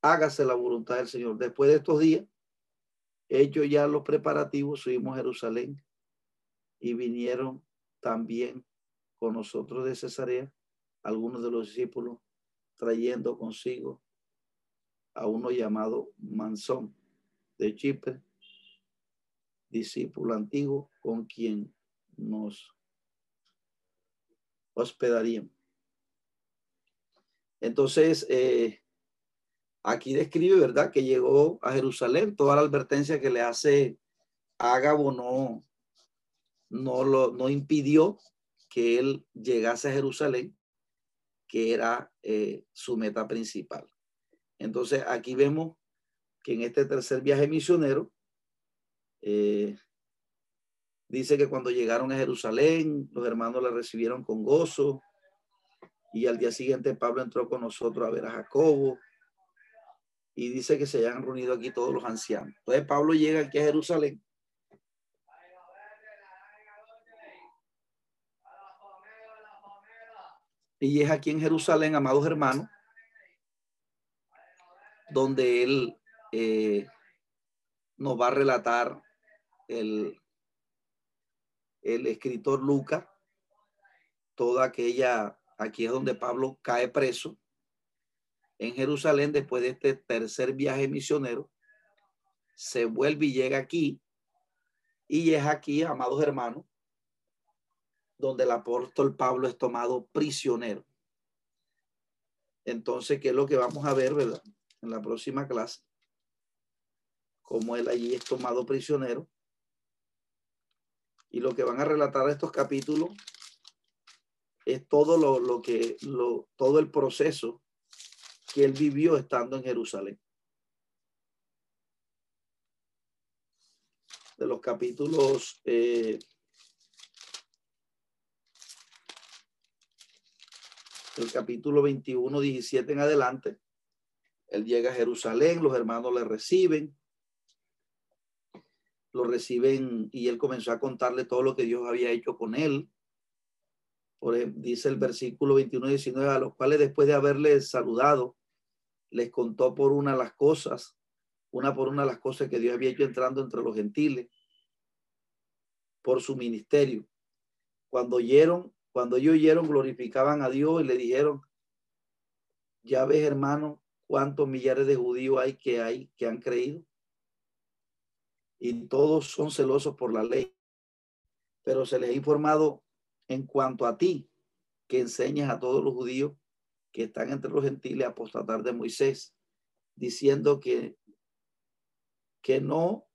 hágase la voluntad del Señor. Después de estos días, hecho ya los preparativos, subimos a Jerusalén y vinieron también con nosotros de Cesarea algunos de los discípulos trayendo consigo a uno llamado Mansón de Chipre, discípulo antiguo con quien nos hospedaríamos. Entonces, eh, aquí describe, ¿verdad?, que llegó a Jerusalén, toda la advertencia que le hace Ágabo no, no, lo, no impidió que él llegase a Jerusalén, que era eh, su meta principal. Entonces, aquí vemos que en este tercer viaje misionero, eh, dice que cuando llegaron a Jerusalén, los hermanos la recibieron con gozo. Y al día siguiente Pablo entró con nosotros a ver a Jacobo. Y dice que se hayan reunido aquí todos los ancianos. Entonces Pablo llega aquí a Jerusalén. Y es aquí en Jerusalén, amados hermanos, donde él eh, nos va a relatar el, el escritor Lucas, toda aquella, aquí es donde Pablo cae preso en Jerusalén después de este tercer viaje misionero, se vuelve y llega aquí, y es aquí, amados hermanos, donde el apóstol Pablo es tomado prisionero. Entonces, ¿qué es lo que vamos a ver, verdad? En la próxima clase, cómo él allí es tomado prisionero. Y lo que van a relatar estos capítulos es todo lo, lo que, lo, todo el proceso que él vivió estando en Jerusalén. De los capítulos eh, el capítulo 21, 17 en adelante. Él llega a Jerusalén, los hermanos le reciben, lo reciben y él comenzó a contarle todo lo que Dios había hecho con él. Por, dice el versículo 21 19, a los cuales después de haberles saludado, les contó por una las cosas, una por una las cosas que Dios había hecho entrando entre los gentiles por su ministerio. Cuando oyeron cuando ellos oyeron, glorificaban a Dios y le dijeron, ya ves, hermano, cuántos millares de judíos hay que hay que han creído. Y todos son celosos por la ley. pero se les ha informado en cuanto a ti, que enseñas a todos los judíos que están entre los gentiles a apostatar de Moisés, diciendo que, que no,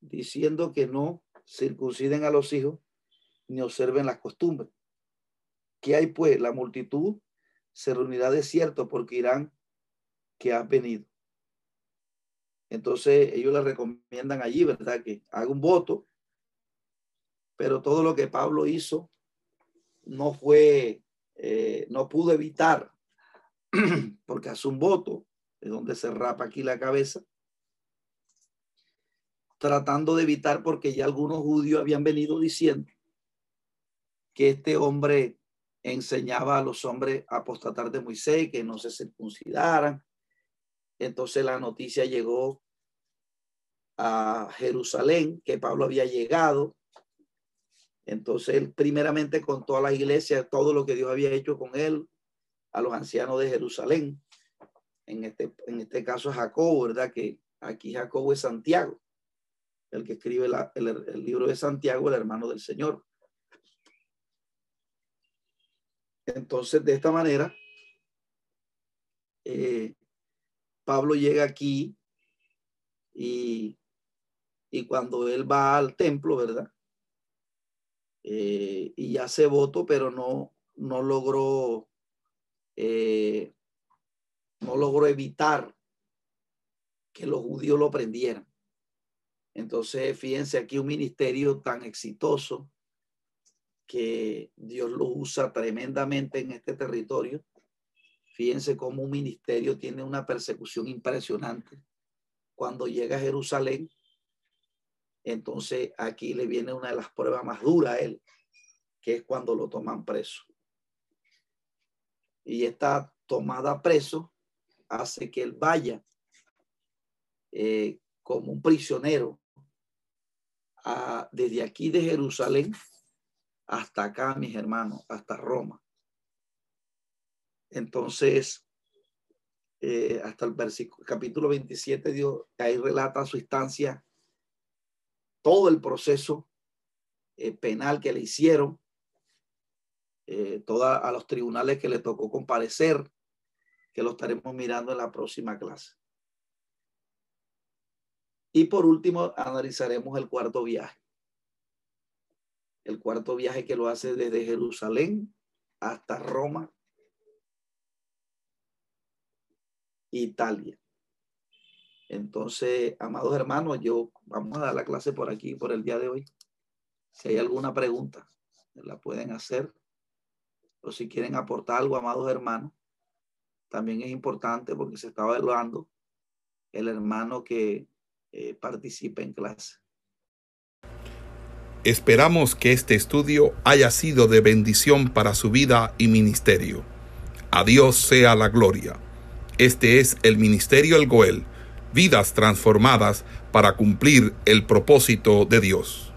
diciendo que no circunciden a los hijos ni observen las costumbres. ¿Qué hay pues? La multitud se reunirá de cierto porque irán que has venido. Entonces ellos le recomiendan allí, ¿verdad? Que haga un voto, pero todo lo que Pablo hizo no fue, eh, no pudo evitar, (clears throat) porque hace un voto, de donde se rapa aquí la cabeza, tratando de evitar porque ya algunos judíos habían venido diciendo que este hombre enseñaba a los hombres a apostatar de Moisés, que no se circuncidaran. Entonces la noticia llegó a Jerusalén, que Pablo había llegado. Entonces primeramente contó a la iglesia todo lo que Dios había hecho con él, a los ancianos de Jerusalén. En este, en este caso Jacobo, ¿verdad? Que aquí Jacobo es Santiago, el que escribe el libro de Santiago, el hermano del Señor. Entonces, de esta manera, eh, Pablo llega aquí y, y, cuando él va al templo, ¿verdad? Eh, y hace voto, pero no, no logró, eh, no logró evitar que los judíos lo prendieran. Entonces, fíjense aquí un ministerio tan exitoso que Dios lo usa tremendamente en este territorio. Fíjense cómo un ministerio tiene una persecución impresionante. Cuando llega a Jerusalén, entonces aquí le viene una de las pruebas más duras a él, que es cuando lo toman preso. Y esta tomada preso hace que él vaya eh, como un prisionero a, desde aquí de Jerusalén hasta acá, mis hermanos, hasta Roma. Entonces, eh, hasta el versículo, capítulo 27, Dios ahí relata su instancia, todo el proceso eh, penal que le hicieron, eh, toda, a los tribunales que le tocó comparecer, que lo estaremos mirando en la próxima clase. Y por último, analizaremos el cuarto viaje el cuarto viaje que lo hace desde Jerusalén hasta Roma, Italia. Entonces, amados hermanos, yo vamos a dar la clase por aquí, por el día de hoy. Si hay alguna pregunta, la pueden hacer. O si quieren aportar algo, amados hermanos, también es importante porque se está evaluando el hermano que eh, participe en clase. Esperamos que este estudio haya sido de bendición para su vida y ministerio. A Dios sea la gloria. Este es el Ministerio El Goel, vidas transformadas para cumplir el propósito de Dios.